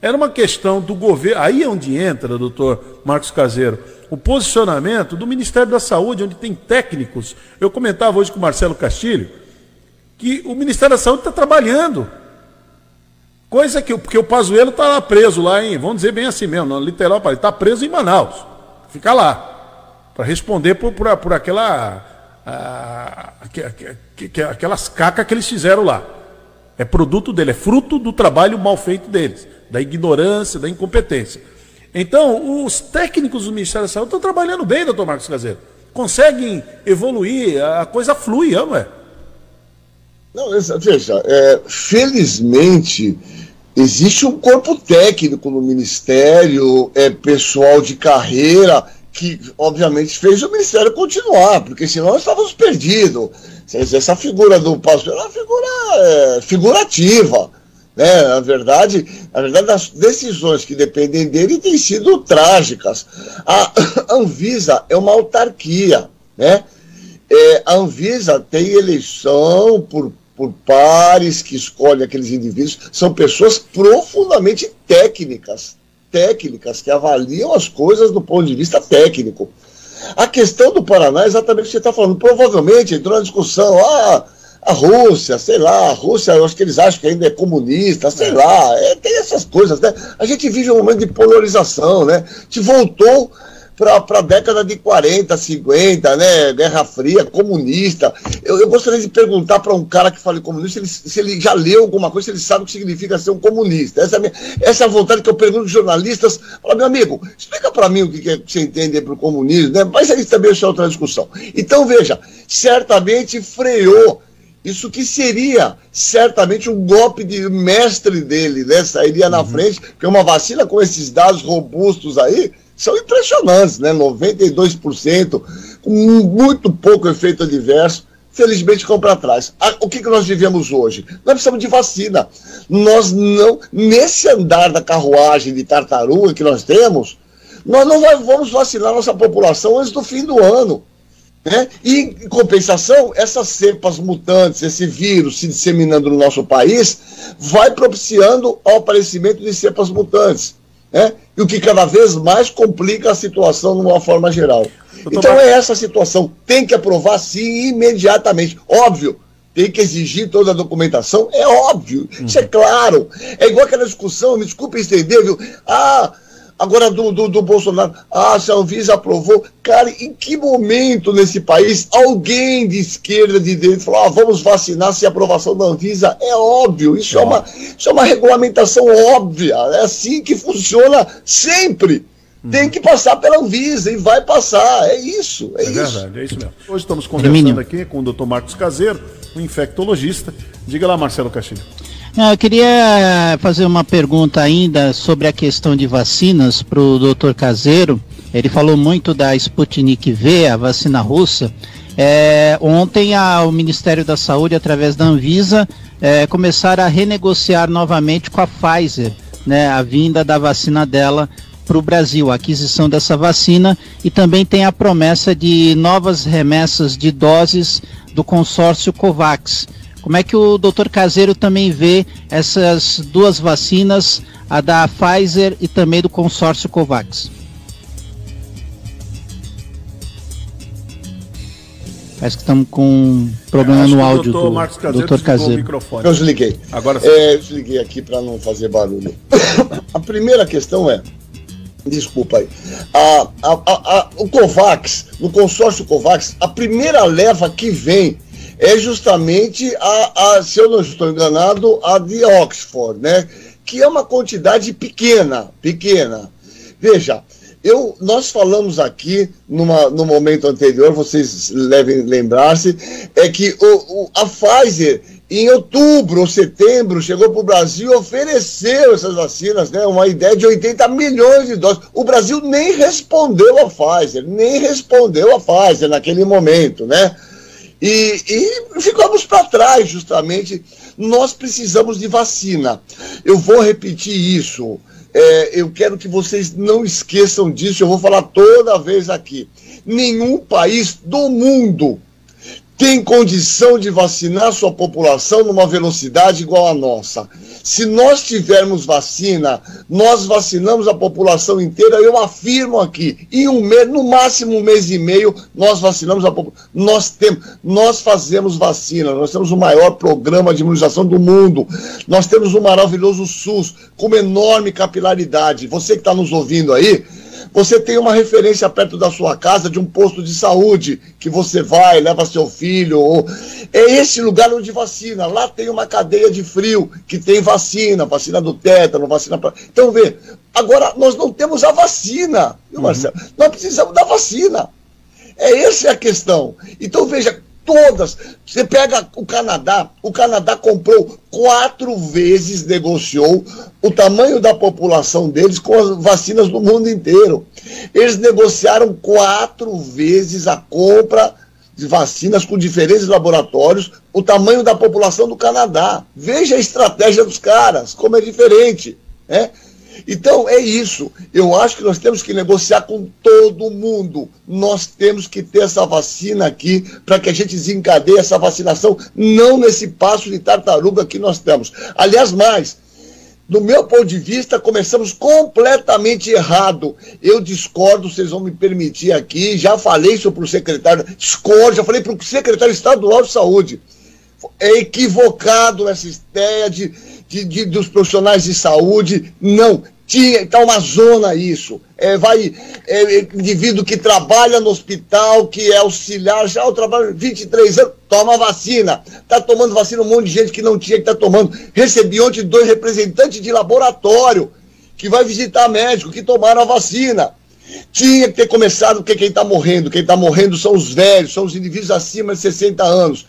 Era uma questão do governo. Aí é onde entra, doutor Marcos Caseiro, o posicionamento do Ministério da Saúde, onde tem técnicos. Eu comentava hoje com o Marcelo Castilho que o Ministério da Saúde está trabalhando. Coisa que porque o Pazuello está lá preso lá em, vamos dizer bem assim mesmo, no literal, ele está preso em Manaus. Fica lá. Para responder por, por, por aquela. Aquelas cacas que eles fizeram lá. É produto dele, é fruto do trabalho mal feito deles da ignorância, da incompetência. Então, os técnicos do Ministério da Saúde estão trabalhando bem, doutor Marcos Caseiro. Conseguem evoluir, a coisa flui, não é? Não, veja, é, felizmente existe um corpo técnico no Ministério, é pessoal de carreira que, obviamente, fez o Ministério continuar, porque senão estávamos perdidos. Essa figura do pastor é uma figura é, figurativa né? Na verdade, na verdade, as decisões que dependem dele têm sido trágicas. A [COUGHS] Anvisa é uma autarquia, né? É, a Anvisa tem eleição por, por pares que escolhem aqueles indivíduos, são pessoas profundamente técnicas, técnicas, que avaliam as coisas do ponto de vista técnico. A questão do Paraná é exatamente o que você está falando. Provavelmente entrou na discussão, ah, a Rússia, sei lá, a Rússia, eu acho que eles acham que ainda é comunista, sei é. lá, é, tem essas coisas, né? A gente vive um momento de polarização, né? Gente voltou para a década de 40, 50, né? Guerra Fria, comunista. Eu, eu gostaria de perguntar para um cara que fala comunista se ele, se ele, já leu alguma coisa, se ele sabe o que significa ser um comunista. Essa é a, minha, essa é a vontade que eu pergunto aos jornalistas. Fala, meu amigo, explica para mim o que, que, é, que você entende para o comunismo, né? Mas aí também isso é outra discussão. Então, veja, certamente freou isso que seria certamente um golpe de mestre dele, né? Sairia na uhum. frente, porque uma vacina com esses dados robustos aí são impressionantes, né? 92%, com muito pouco efeito adverso. Felizmente ficam para trás. O que, que nós vivemos hoje? Nós precisamos de vacina. Nós não, nesse andar da carruagem de tartaruga que nós temos, nós não vamos vacinar nossa população antes do fim do ano. Né? E, em compensação, essas cepas mutantes, esse vírus se disseminando no nosso país, vai propiciando o aparecimento de cepas mutantes. Né? E o que cada vez mais complica a situação de uma forma geral. Então é essa a situação. Tem que aprovar sim imediatamente. Óbvio, tem que exigir toda a documentação, é óbvio, isso é claro. É igual aquela discussão, me desculpe entender, viu? Ah, Agora, do, do, do, Bolsonaro, ah, se a Anvisa aprovou. Cara, em que momento nesse país alguém de esquerda, de direita, falou, ah, vamos vacinar sem aprovação da Anvisa? É óbvio, isso é, uma, isso é uma regulamentação óbvia. É assim que funciona sempre. Tem que passar pela Anvisa e vai passar. É isso. É, é isso. verdade, é isso mesmo. Hoje estamos conversando aqui com o doutor Marcos Caseiro um infectologista. Diga lá, Marcelo Castilho. Eu queria fazer uma pergunta ainda sobre a questão de vacinas para o doutor Caseiro. Ele falou muito da Sputnik V, a vacina russa. É, ontem a, o Ministério da Saúde, através da Anvisa, é, começaram a renegociar novamente com a Pfizer né, a vinda da vacina dela para o Brasil, a aquisição dessa vacina e também tem a promessa de novas remessas de doses do consórcio COVAX. Como é que o doutor Caseiro também vê essas duas vacinas, a da Pfizer e também do consórcio COVAX? Parece que estamos com um problema é, no áudio do doutor Caseiro. Eu desliguei. Agora sim. É, eu desliguei aqui para não fazer barulho. [COUGHS] a primeira questão é, desculpa aí, a, a, a, o COVAX, no consórcio COVAX, a primeira leva que vem é justamente a, a, se eu não estou enganado, a de Oxford, né? Que é uma quantidade pequena, pequena. Veja, eu, nós falamos aqui numa, no momento anterior, vocês devem lembrar-se, é que o, o, a Pfizer, em outubro ou setembro, chegou para o Brasil e ofereceu essas vacinas, né, uma ideia de 80 milhões de doses. O Brasil nem respondeu a Pfizer, nem respondeu a Pfizer naquele momento, né? E, e ficamos para trás, justamente. Nós precisamos de vacina. Eu vou repetir isso. É, eu quero que vocês não esqueçam disso, eu vou falar toda vez aqui. Nenhum país do mundo tem condição de vacinar sua população numa velocidade igual à nossa. Se nós tivermos vacina, nós vacinamos a população inteira, eu afirmo aqui, em um mês, no máximo um mês e meio, nós vacinamos a população. Nós temos, nós fazemos vacina, nós temos o maior programa de imunização do mundo, nós temos um maravilhoso SUS, com uma enorme capilaridade. Você que está nos ouvindo aí, você tem uma referência perto da sua casa de um posto de saúde que você vai, leva seu filho. Ou... É esse lugar onde vacina. Lá tem uma cadeia de frio que tem vacina, vacina do tétano, vacina para. Então, vê. Agora, nós não temos a vacina, viu, uhum. Marcelo? Uhum. Nós precisamos da vacina. É essa é a questão. Então, veja, todas. Você pega o Canadá, o Canadá comprou quatro vezes, negociou o tamanho da população deles com as vacinas do mundo inteiro. Eles negociaram quatro vezes a compra de vacinas com diferentes laboratórios, o tamanho da população do Canadá. Veja a estratégia dos caras, como é diferente. Né? Então é isso. Eu acho que nós temos que negociar com todo mundo. Nós temos que ter essa vacina aqui para que a gente desencadeie essa vacinação, não nesse passo de tartaruga que nós temos. Aliás, mais, do meu ponto de vista, começamos completamente errado. Eu discordo, vocês vão me permitir aqui. Já falei isso para o secretário, discordo, já falei para o secretário estadual de saúde. É equivocado essa ideia de de, de, dos profissionais de saúde. Não, tinha, está uma zona isso. É, vai, é, é, indivíduo que trabalha no hospital, que é auxiliar, já o trabalho 23 anos, toma vacina. Está tomando vacina um monte de gente que não tinha que tá tomando. Recebi ontem dois representantes de laboratório que vai visitar médico que tomaram a vacina. Tinha que ter começado, porque quem está morrendo, quem está morrendo são os velhos, são os indivíduos acima de 60 anos.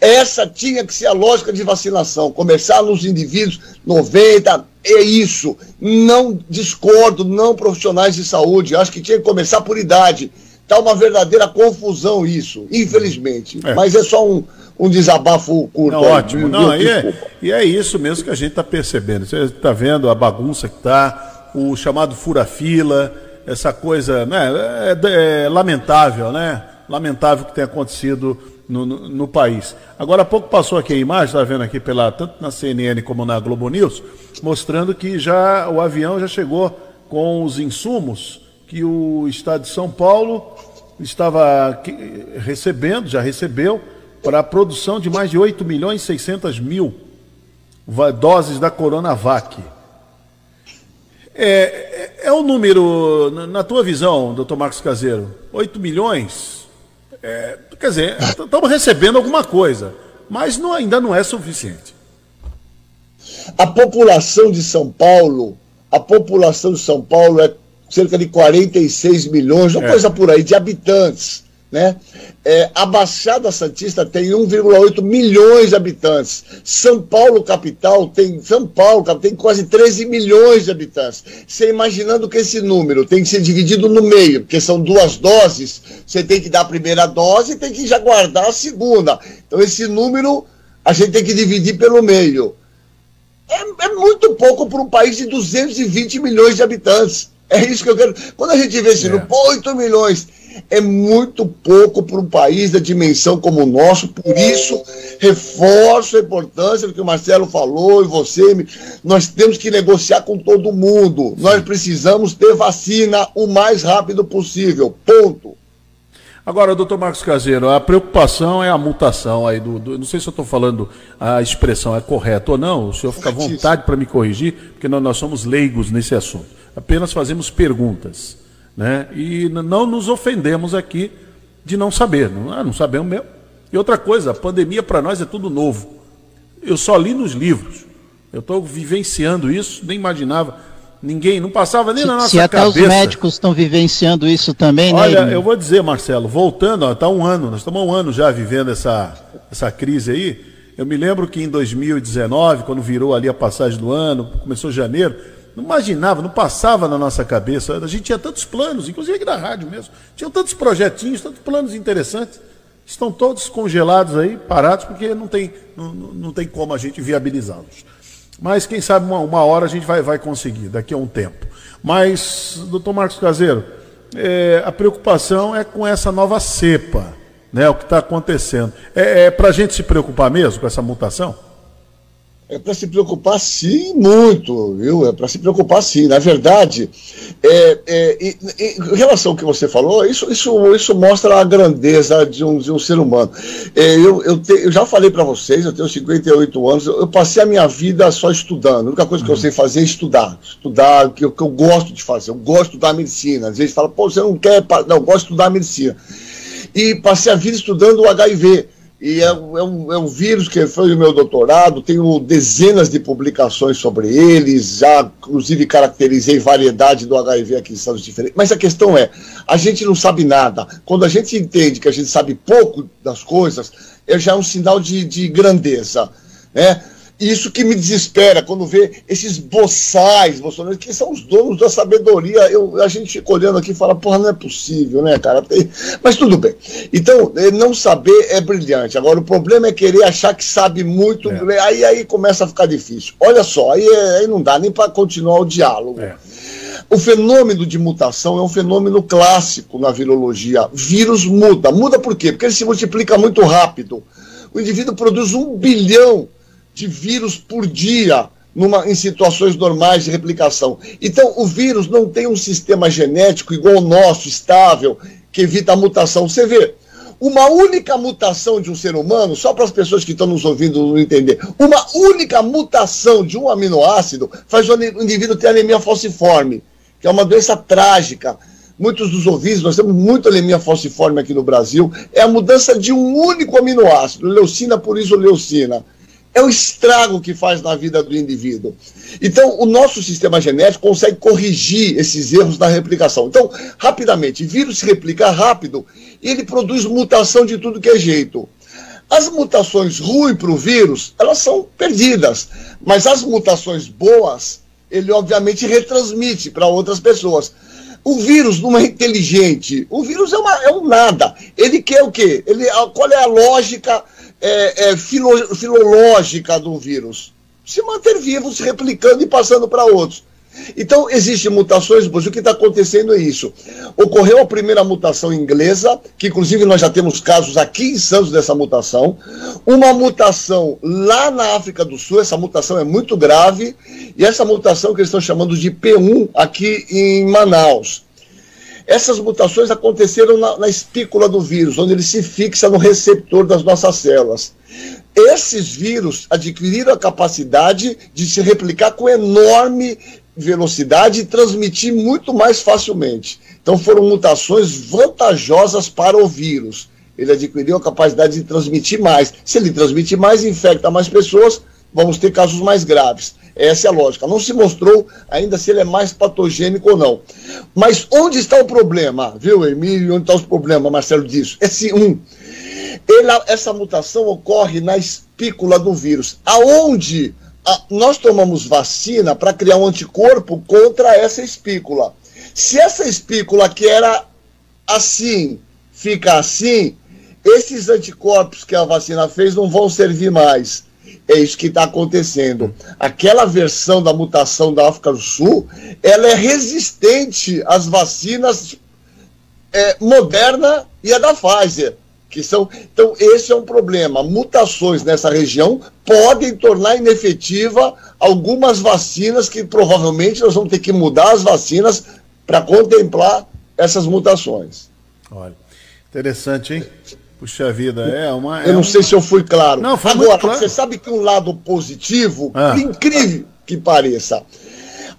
Essa tinha que ser a lógica de vacinação, começar nos indivíduos 90, é isso. Não discordo, não profissionais de saúde, acho que tinha que começar por idade. Está uma verdadeira confusão isso, infelizmente. É. Mas é só um, um desabafo curto. Não, aí, ótimo. Viu? Não, e, é, e é isso mesmo que a gente está percebendo. Você está vendo a bagunça que está, o chamado fura-fila, essa coisa, né? É, é, lamentável, né? Lamentável que tenha acontecido no, no, no, país. Agora há pouco passou aqui a imagem, está vendo aqui pela, tanto na CNN como na Globo News, mostrando que já o avião já chegou com os insumos que o Estado de São Paulo estava recebendo, já recebeu, para a produção de mais de 8 milhões e 600 mil doses da Coronavac. É, é, é um número, na tua visão, doutor Marcos Caseiro, 8 milhões é, quer dizer, estamos recebendo alguma coisa, mas não, ainda não é suficiente. A população de São Paulo, a população de São Paulo é cerca de 46 milhões, uma é. coisa por aí, de habitantes. Né? É, a Baixada Santista tem 1,8 milhões de habitantes. São Paulo capital tem São Paulo tem quase 13 milhões de habitantes. Você imaginando que esse número tem que ser dividido no meio, porque são duas doses, você tem que dar a primeira dose e tem que já guardar a segunda. Então esse número a gente tem que dividir pelo meio. É, é muito pouco para um país de 220 milhões de habitantes. É isso que eu quero. Quando a gente vê esse é. número, 8 milhões é muito pouco para um país da dimensão como o nosso, por isso reforço a importância do que o Marcelo falou e você, nós temos que negociar com todo mundo, nós precisamos ter vacina o mais rápido possível, ponto. Agora, doutor Marcos Caseiro, a preocupação é a mutação aí do. do não sei se eu estou falando a expressão é correta ou não, o senhor fica à vontade para me corrigir, porque nós, nós somos leigos nesse assunto. Apenas fazemos perguntas né? E não nos ofendemos aqui de não saber, não, ah, não sabemos mesmo. E outra coisa, a pandemia para nós é tudo novo. Eu só li nos livros. Eu estou vivenciando isso, nem imaginava. Ninguém, não passava nem se, na nossa se cabeça. Se até os médicos estão vivenciando isso também, né? Olha, eu vou dizer, Marcelo, voltando, está um ano, nós estamos um ano já vivendo essa, essa crise aí. Eu me lembro que em 2019, quando virou ali a passagem do ano, começou janeiro, não imaginava, não passava na nossa cabeça. A gente tinha tantos planos, inclusive aqui na rádio mesmo. Tinham tantos projetinhos, tantos planos interessantes. Estão todos congelados aí, parados, porque não tem, não, não tem como a gente viabilizá-los. Mas quem sabe uma, uma hora a gente vai, vai conseguir, daqui a um tempo. Mas, doutor Marcos Caseiro, é, a preocupação é com essa nova cepa, né, o que está acontecendo. É, é para a gente se preocupar mesmo com essa mutação? É para se preocupar sim, muito, viu? É para se preocupar sim. Na verdade, é, é, em, em, relação ao que você falou, isso, isso, isso mostra a grandeza de um, de um ser humano. É, eu, eu, te, eu, já falei para vocês, eu tenho 58 anos, eu, eu, passei a minha vida só estudando. A única coisa que eu uhum. sei fazer é estudar. Estudar o que, que, eu gosto de fazer. Eu gosto de estudar medicina. Às vezes fala, pô, você não quer. Não, eu gosto de estudar medicina. E passei a vida estudando o HIV e é, é, um, é um vírus que foi o meu doutorado, tenho dezenas de publicações sobre eles, já inclusive caracterizei variedade do HIV aqui em estados diferentes. Mas a questão é, a gente não sabe nada. Quando a gente entende que a gente sabe pouco das coisas, é já um sinal de, de grandeza. Né? Isso que me desespera quando vê esses boçais bolsonaristas, que são os donos da sabedoria. Eu, a gente fica olhando aqui e fala, porra, não é possível, né, cara? Mas tudo bem. Então, eh, não saber é brilhante. Agora, o problema é querer achar que sabe muito. É. Aí, aí começa a ficar difícil. Olha só, aí, aí não dá nem para continuar o diálogo. É. O fenômeno de mutação é um fenômeno clássico na virologia. Vírus muda. Muda por quê? Porque ele se multiplica muito rápido. O indivíduo produz um bilhão de vírus por dia numa, em situações normais de replicação. Então, o vírus não tem um sistema genético igual ao nosso, estável, que evita a mutação. Você vê, uma única mutação de um ser humano, só para as pessoas que estão nos ouvindo não entender, uma única mutação de um aminoácido faz o indivíduo ter anemia falciforme, que é uma doença trágica. Muitos dos ouvintes, nós temos muita anemia falciforme aqui no Brasil, é a mudança de um único aminoácido, leucina por isoleucina é o estrago que faz na vida do indivíduo. Então, o nosso sistema genético consegue corrigir esses erros da replicação. Então, rapidamente, vírus se replica rápido e ele produz mutação de tudo que é jeito. As mutações ruins para o vírus, elas são perdidas, mas as mutações boas, ele obviamente retransmite para outras pessoas. O vírus não é inteligente, o vírus é, uma, é um nada. Ele quer o quê? Ele, qual é a lógica é, é, filo, filológica do vírus. Se manter vivo, se replicando e passando para outros. Então, existem mutações, mas o que está acontecendo é isso. Ocorreu a primeira mutação inglesa, que inclusive nós já temos casos aqui em Santos dessa mutação. Uma mutação lá na África do Sul, essa mutação é muito grave, e essa mutação que eles estão chamando de P1 aqui em Manaus. Essas mutações aconteceram na, na espícula do vírus, onde ele se fixa no receptor das nossas células. Esses vírus adquiriram a capacidade de se replicar com enorme velocidade e transmitir muito mais facilmente. Então foram mutações vantajosas para o vírus. Ele adquiriu a capacidade de transmitir mais. Se ele transmite mais, infecta mais pessoas, vamos ter casos mais graves. Essa é a lógica. Não se mostrou ainda se ele é mais patogênico ou não. Mas onde está o problema, viu, Emílio? Onde está o problema, Marcelo, disso? É se, um, ele, essa mutação ocorre na espícula do vírus. Aonde a, nós tomamos vacina para criar um anticorpo contra essa espícula. Se essa espícula que era assim fica assim, esses anticorpos que a vacina fez não vão servir mais. É isso que está acontecendo. Aquela versão da mutação da África do Sul, ela é resistente às vacinas é, Moderna e a da Pfizer. Que são, então, esse é um problema. Mutações nessa região podem tornar inefetiva algumas vacinas que provavelmente nós vamos ter que mudar as vacinas para contemplar essas mutações. Olha, interessante, hein? Puxa vida, é uma. É eu não sei se eu fui claro. Não, foi Agora, claro. você sabe que um lado positivo, ah. incrível que pareça,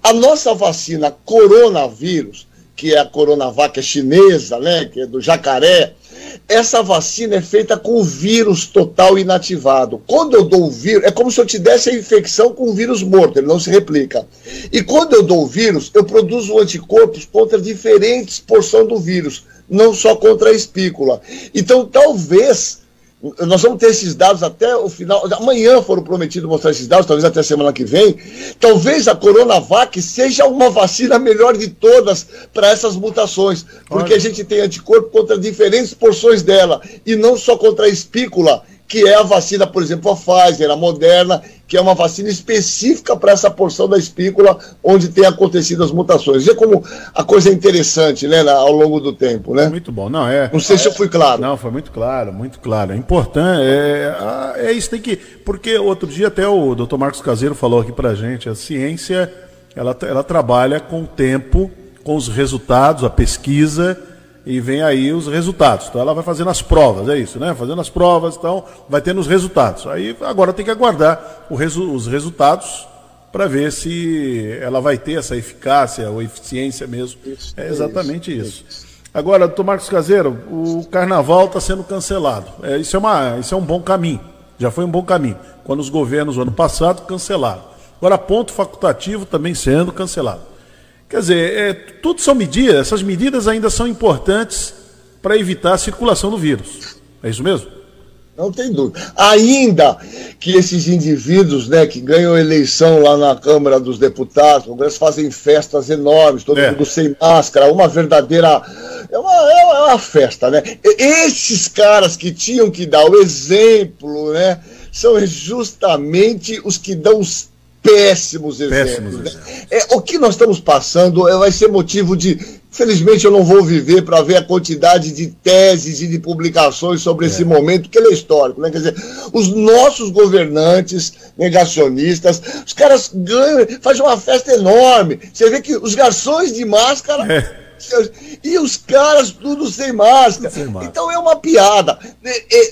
a nossa vacina coronavírus, que é a Coronavac é chinesa, né, que é do jacaré, essa vacina é feita com o vírus total inativado. Quando eu dou o vírus, é como se eu te desse a infecção com o vírus morto, ele não se replica. E quando eu dou o vírus, eu produzo anticorpos contra diferentes porções do vírus não só contra a espícula. Então, talvez, nós vamos ter esses dados até o final. Amanhã foram prometidos mostrar esses dados, talvez até semana que vem. Talvez a Coronavac seja uma vacina melhor de todas para essas mutações, porque Olha. a gente tem anticorpo contra diferentes porções dela, e não só contra a espícula que é a vacina, por exemplo, a Pfizer, a Moderna, que é uma vacina específica para essa porção da espícula onde tem acontecido as mutações. Vê como a coisa é interessante, né, ao longo do tempo, né? Muito bom, não é. Não sei é, se eu fui claro. Não, foi muito claro, muito claro. É importante, é, é isso tem que, porque outro dia até o Dr. Marcos Caseiro falou aqui para gente, a ciência ela, ela trabalha com o tempo, com os resultados, a pesquisa e vem aí os resultados. Então ela vai fazendo as provas, é isso, né? Fazendo as provas, então vai tendo os resultados. Aí agora tem que aguardar resu os resultados para ver se ela vai ter essa eficácia ou eficiência mesmo. Isso, é exatamente isso. isso. Agora, doutor Marcos Caseiro, o carnaval está sendo cancelado. É, isso, é uma, isso é um bom caminho. Já foi um bom caminho. Quando os governos, no ano passado, cancelaram. Agora, ponto facultativo também sendo cancelado. Quer dizer, é, tudo são medidas, essas medidas ainda são importantes para evitar a circulação do vírus. É isso mesmo? Não tem dúvida. Ainda que esses indivíduos né, que ganham eleição lá na Câmara dos Deputados, Congresso, fazem festas enormes, todo é. mundo sem máscara, uma verdadeira. É uma, é uma festa, né? Esses caras que tinham que dar o exemplo, né? São justamente os que dão os péssimos exemplos. Péssimos né? exemplos. É, o que nós estamos passando é, vai ser motivo de. Felizmente eu não vou viver para ver a quantidade de teses e de publicações sobre é. esse momento, que ele é histórico. Né? Quer dizer, os nossos governantes negacionistas, os caras ganham, fazem uma festa enorme. Você vê que os garçons de máscara. É e os caras tudo sem máscara. sem máscara. Então é uma piada.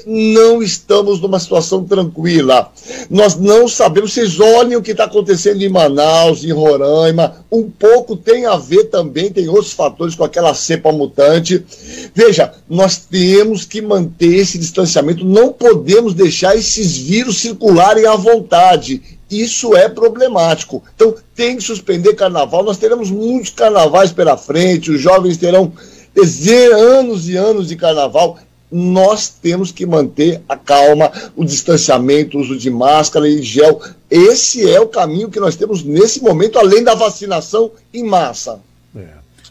Não estamos numa situação tranquila. Nós não sabemos. Vocês olhem o que está acontecendo em Manaus, em Roraima. Um pouco tem a ver também, tem outros fatores com aquela cepa mutante. Veja, nós temos que manter esse distanciamento. Não podemos deixar esses vírus circularem à vontade isso é problemático. Então, tem que suspender carnaval. Nós teremos muitos carnavais pela frente, os jovens terão anos e anos de carnaval. Nós temos que manter a calma, o distanciamento, o uso de máscara e gel. Esse é o caminho que nós temos nesse momento, além da vacinação em massa. É.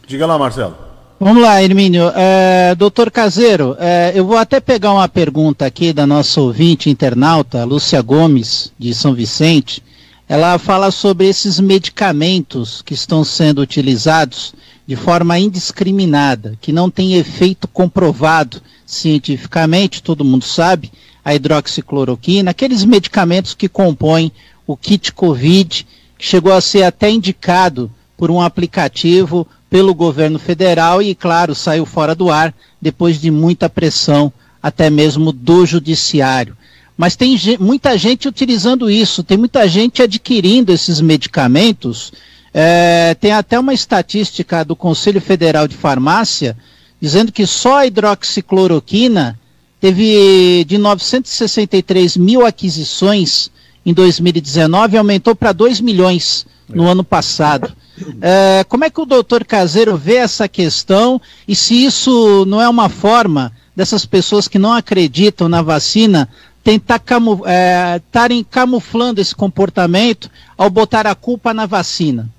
Diga lá, Marcelo. Vamos lá, Hermínio. É, doutor Caseiro, é, eu vou até pegar uma pergunta aqui da nossa ouvinte internauta, Lúcia Gomes, de São Vicente. Ela fala sobre esses medicamentos que estão sendo utilizados de forma indiscriminada, que não tem efeito comprovado cientificamente, todo mundo sabe, a hidroxicloroquina, aqueles medicamentos que compõem o kit COVID, que chegou a ser até indicado por um aplicativo pelo governo federal e, claro, saiu fora do ar depois de muita pressão, até mesmo do judiciário. Mas tem muita gente utilizando isso, tem muita gente adquirindo esses medicamentos. É, tem até uma estatística do Conselho Federal de Farmácia dizendo que só a hidroxicloroquina teve de 963 mil aquisições em 2019 aumentou para 2 milhões no ano passado. É, como é que o doutor Caseiro vê essa questão e se isso não é uma forma dessas pessoas que não acreditam na vacina tentar estarem camu, é, camuflando esse comportamento ao botar a culpa na vacina?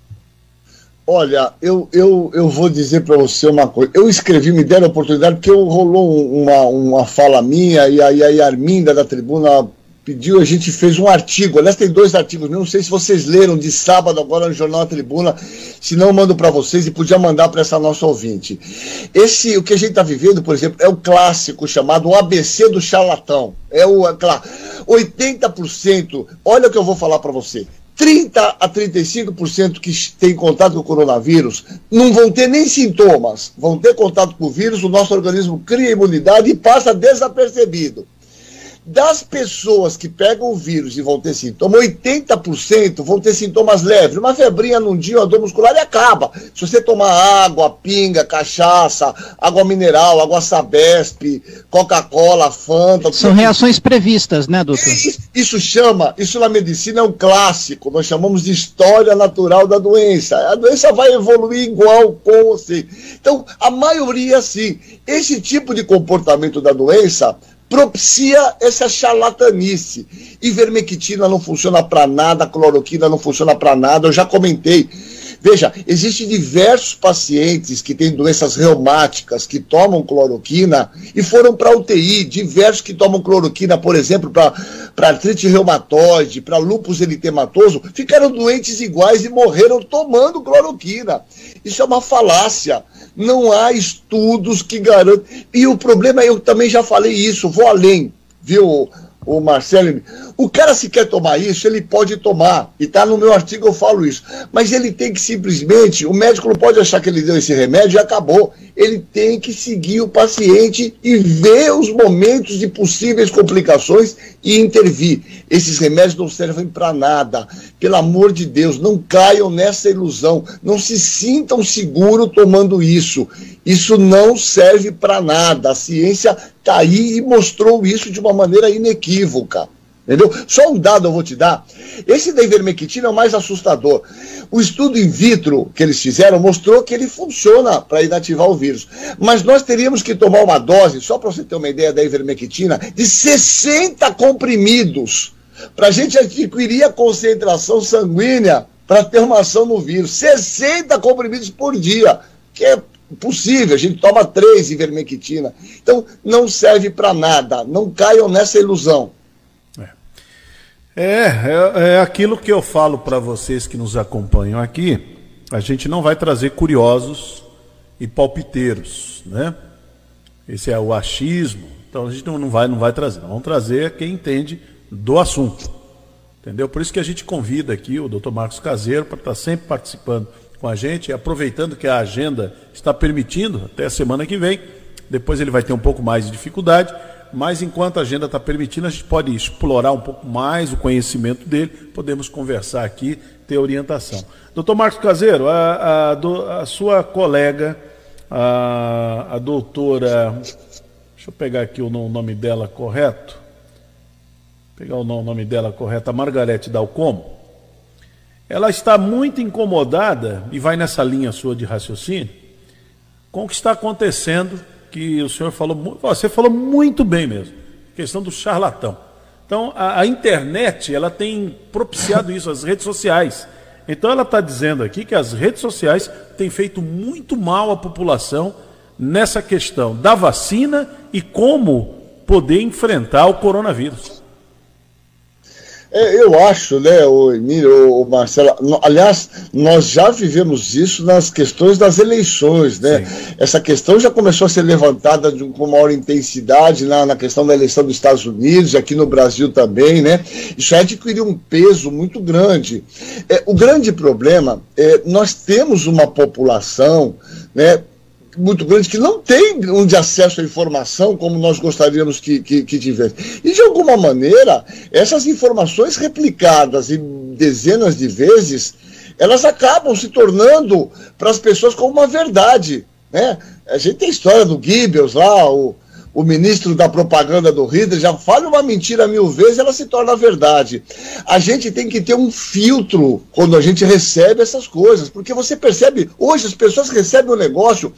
Olha, eu, eu, eu vou dizer para você uma coisa. Eu escrevi, me deram a oportunidade, porque eu, rolou uma, uma fala minha e aí a Arminda da tribuna pediu, a gente fez um artigo. Aliás, tem dois artigos, não sei se vocês leram de sábado agora no Jornal Tribuna, se não, mando para vocês e podia mandar para essa nossa ouvinte. Esse, o que a gente está vivendo, por exemplo, é o clássico chamado ABC do charlatão. É o, é claro, 80%, olha o que eu vou falar para você. 30 a 35% que têm contato com o coronavírus não vão ter nem sintomas, vão ter contato com o vírus, o nosso organismo cria imunidade e passa desapercebido. Das pessoas que pegam o vírus e vão ter sintomas, 80% vão ter sintomas leves. Uma febrinha num dia, uma dor muscular e acaba. Se você tomar água, pinga, cachaça, água mineral, água sabesp, Coca-Cola, Fanta. São reações previstas, né, doutor? Isso, isso chama, isso na medicina é um clássico. Nós chamamos de história natural da doença. A doença vai evoluir igual com você. Então, a maioria, sim. Esse tipo de comportamento da doença propicia essa charlatanice. Ivermectina não funciona para nada, cloroquina não funciona para nada, eu já comentei. Veja, existem diversos pacientes que têm doenças reumáticas que tomam cloroquina e foram para UTI, diversos que tomam cloroquina, por exemplo, para artrite reumatoide, para lúpus eritematoso, ficaram doentes iguais e morreram tomando cloroquina. Isso é uma falácia. Não há estudos que garantem. E o problema, eu também já falei isso, vou além, viu, o Marcelo? O cara, se quer tomar isso, ele pode tomar. E está no meu artigo, eu falo isso. Mas ele tem que simplesmente, o médico não pode achar que ele deu esse remédio e acabou. Ele tem que seguir o paciente e ver os momentos de possíveis complicações e intervir. Esses remédios não servem para nada. Pelo amor de Deus, não caiam nessa ilusão. Não se sintam seguros tomando isso. Isso não serve para nada. A ciência está aí e mostrou isso de uma maneira inequívoca. Entendeu? Só um dado eu vou te dar. Esse da ivermectina é o mais assustador. O estudo in vitro que eles fizeram mostrou que ele funciona para inativar o vírus. Mas nós teríamos que tomar uma dose, só para você ter uma ideia da ivermectina, de 60 comprimidos para a gente adquirir a concentração sanguínea para ter uma ação no vírus. 60 comprimidos por dia, que é possível, a gente toma três ivermectina. Então, não serve para nada. Não caiam nessa ilusão. É, é, é aquilo que eu falo para vocês que nos acompanham aqui. A gente não vai trazer curiosos e palpiteiros, né? Esse é o achismo. Então a gente não, não vai, não vai trazer. Vamos trazer quem entende do assunto. Entendeu? Por isso que a gente convida aqui o Dr. Marcos Caseiro para estar tá sempre participando com a gente, aproveitando que a agenda está permitindo, até a semana que vem. Depois ele vai ter um pouco mais de dificuldade, mas enquanto a agenda está permitindo, a gente pode explorar um pouco mais o conhecimento dele, podemos conversar aqui, ter orientação. Doutor Marcos Caseiro, a, a, a sua colega, a, a doutora, deixa eu pegar aqui o nome dela correto, pegar o nome dela correto, a Margarete Dalcomo, ela está muito incomodada, e vai nessa linha sua de raciocínio, com o que está acontecendo que o senhor falou, você falou muito bem mesmo, questão do charlatão. Então, a, a internet, ela tem propiciado isso, as redes sociais. Então, ela está dizendo aqui que as redes sociais têm feito muito mal à população nessa questão da vacina e como poder enfrentar o coronavírus. É, eu acho, né, o Emílio, o Marcelo, aliás, nós já vivemos isso nas questões das eleições, né? Sim. Essa questão já começou a ser levantada de, com maior intensidade na, na questão da eleição dos Estados Unidos, aqui no Brasil também, né? Isso adquiriu um peso muito grande. É, o grande problema é nós temos uma população, né? Muito grande que não tem um de acesso à informação como nós gostaríamos que, que, que tivesse. E, de alguma maneira, essas informações replicadas em dezenas de vezes, elas acabam se tornando para as pessoas como uma verdade. Né? A gente tem a história do Goebbels lá, o, o, ministro da propaganda do Rider já fala uma mentira mil vezes, ela se torna verdade. A gente tem que ter um filtro quando a gente recebe essas coisas, porque você percebe, hoje as pessoas recebem o um negócio,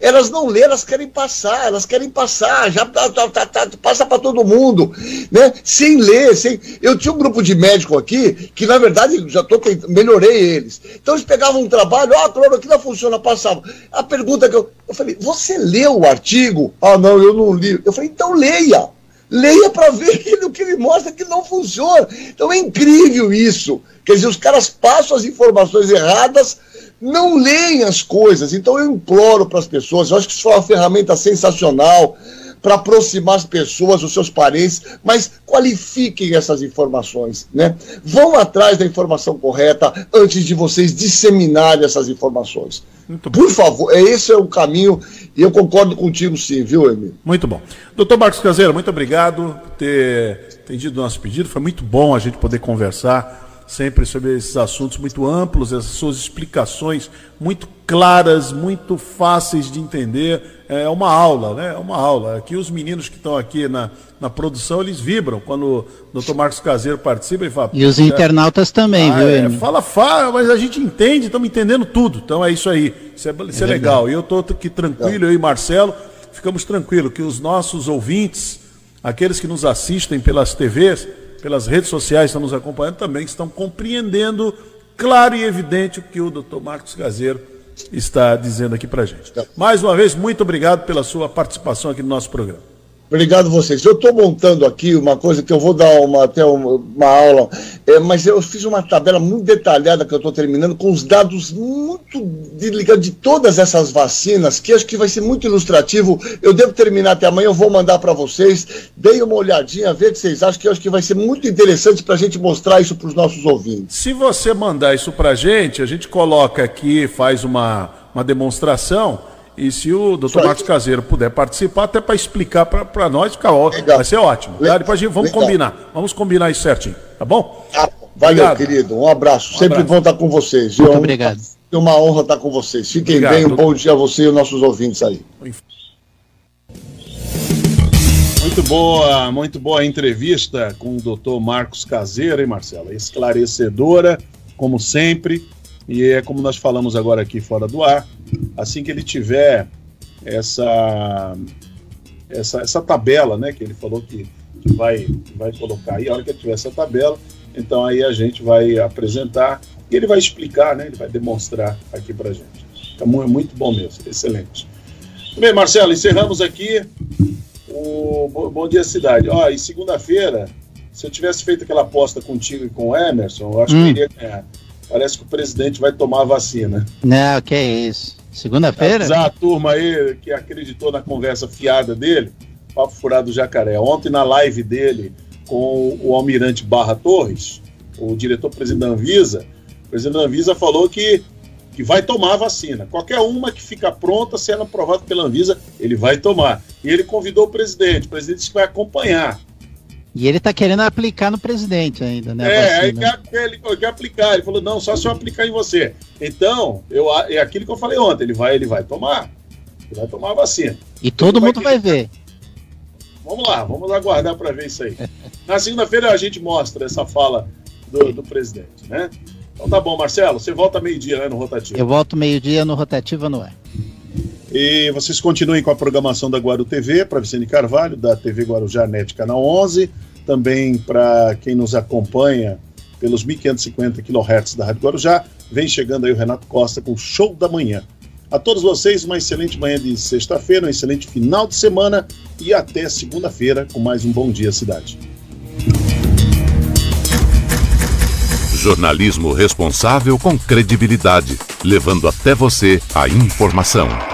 elas não lêem, elas querem passar, elas querem passar, já tá, tá, tá, tá passa para todo mundo, né? Sem ler, sem. Eu tinha um grupo de médico aqui que, na verdade, já tô melhorei eles. Então eles pegavam um trabalho, ó, oh, a cloroquina funciona, passava. A pergunta que eu. Eu falei, você leu o artigo? Ah, não, eu não li. Eu falei, então leia. Leia para ver [LAUGHS] o que ele mostra que não funciona. Então é incrível isso. Quer dizer, os caras passam as informações erradas, não leem as coisas. Então eu imploro para as pessoas, eu acho que isso é uma ferramenta sensacional para aproximar as pessoas, os seus parentes, mas qualifiquem essas informações, né? Vão atrás da informação correta antes de vocês disseminarem essas informações. Por favor, é esse é o caminho e eu concordo contigo sim, viu, Emílio? Muito bom. Doutor Marcos Caseiro, muito obrigado por ter atendido o nosso pedido. Foi muito bom a gente poder conversar sempre sobre esses assuntos muito amplos, essas suas explicações muito claras, muito fáceis de entender. É uma aula, né? É uma aula. Aqui os meninos que estão aqui na, na produção, eles vibram quando o Dr. Marcos Caseiro participa e fala. E os internautas também, ah, viu, é, Fala, fala, mas a gente entende, estamos entendendo tudo. Então é isso aí. Isso é, isso é, é legal. E eu estou aqui tranquilo, eu e Marcelo, ficamos tranquilos que os nossos ouvintes, aqueles que nos assistem pelas TVs, pelas redes sociais estão nos acompanhando também, estão compreendendo claro e evidente o que o doutor Marcos Gazeiro está dizendo aqui para gente. Mais uma vez, muito obrigado pela sua participação aqui no nosso programa. Obrigado vocês. Eu estou montando aqui uma coisa que eu vou dar uma, até uma, uma aula, é, mas eu fiz uma tabela muito detalhada que eu estou terminando, com os dados muito ligados de todas essas vacinas, que acho que vai ser muito ilustrativo. Eu devo terminar até amanhã, eu vou mandar para vocês. Deem uma olhadinha, ver o que vocês acham, que eu acho que vai ser muito interessante para a gente mostrar isso para os nossos ouvintes. Se você mandar isso para a gente, a gente coloca aqui, faz uma, uma demonstração e se o doutor Marcos Caseiro puder participar, até para explicar para nós, fica ótimo. Vai ser ótimo. Legal. Depois gente, vamos Legal. combinar. Vamos combinar isso certinho, tá bom? Ah, valeu, obrigado. querido. Um abraço. Um Sempre abraço. bom estar com vocês. Muito obrigado. É uma honra estar com vocês. Fiquem obrigado. bem. Um bom dia a você e os nossos ouvintes aí. Muito boa, muito boa a entrevista com o doutor Marcos Caseiro, hein, Marcela? Esclarecedora, como sempre. E é como nós falamos agora aqui fora do ar, assim que ele tiver essa essa, essa tabela, né, que ele falou que, que vai que vai colocar aí, a hora que ele tiver essa tabela, então aí a gente vai apresentar e ele vai explicar, né, ele vai demonstrar aqui pra gente. Então, é muito bom mesmo, excelente. Bem, Marcelo, encerramos aqui o Bom Dia Cidade. Ó, e segunda-feira, se eu tivesse feito aquela aposta contigo e com o Emerson, eu acho hum. que eu iria ganhar parece que o presidente vai tomar a vacina. Não, que é isso. Segunda-feira? A turma aí que acreditou na conversa fiada dele, papo furado do jacaré. Ontem na live dele com o almirante Barra Torres, o diretor-presidente da Anvisa, o presidente da Anvisa falou que, que vai tomar a vacina. Qualquer uma que fica pronta, sendo aprovada pela Anvisa, ele vai tomar. E ele convidou o presidente, o presidente disse que vai acompanhar. E ele está querendo aplicar no presidente ainda, né? É, aí quer, ele quer aplicar. Ele falou, não, só se eu aplicar em você. Então, eu, é aquilo que eu falei ontem, ele vai, ele vai tomar. Ele vai tomar a vacina. E todo mundo vai, vai ver. Vamos lá, vamos aguardar para ver isso aí. Na segunda-feira a gente mostra essa fala do, do presidente, né? Então tá bom, Marcelo, você volta meio-dia né, no rotativo. Eu volto meio-dia no rotativo no ar. E vocês continuem com a programação da Guaru TV, para Vicente Carvalho, da TV Guarujá Net Canal 11, também para quem nos acompanha pelos 1550 kHz da Rádio Guarujá, vem chegando aí o Renato Costa com o Show da Manhã. A todos vocês, uma excelente manhã de sexta-feira, um excelente final de semana e até segunda-feira com mais um Bom Dia Cidade. Jornalismo responsável com credibilidade, levando até você a informação.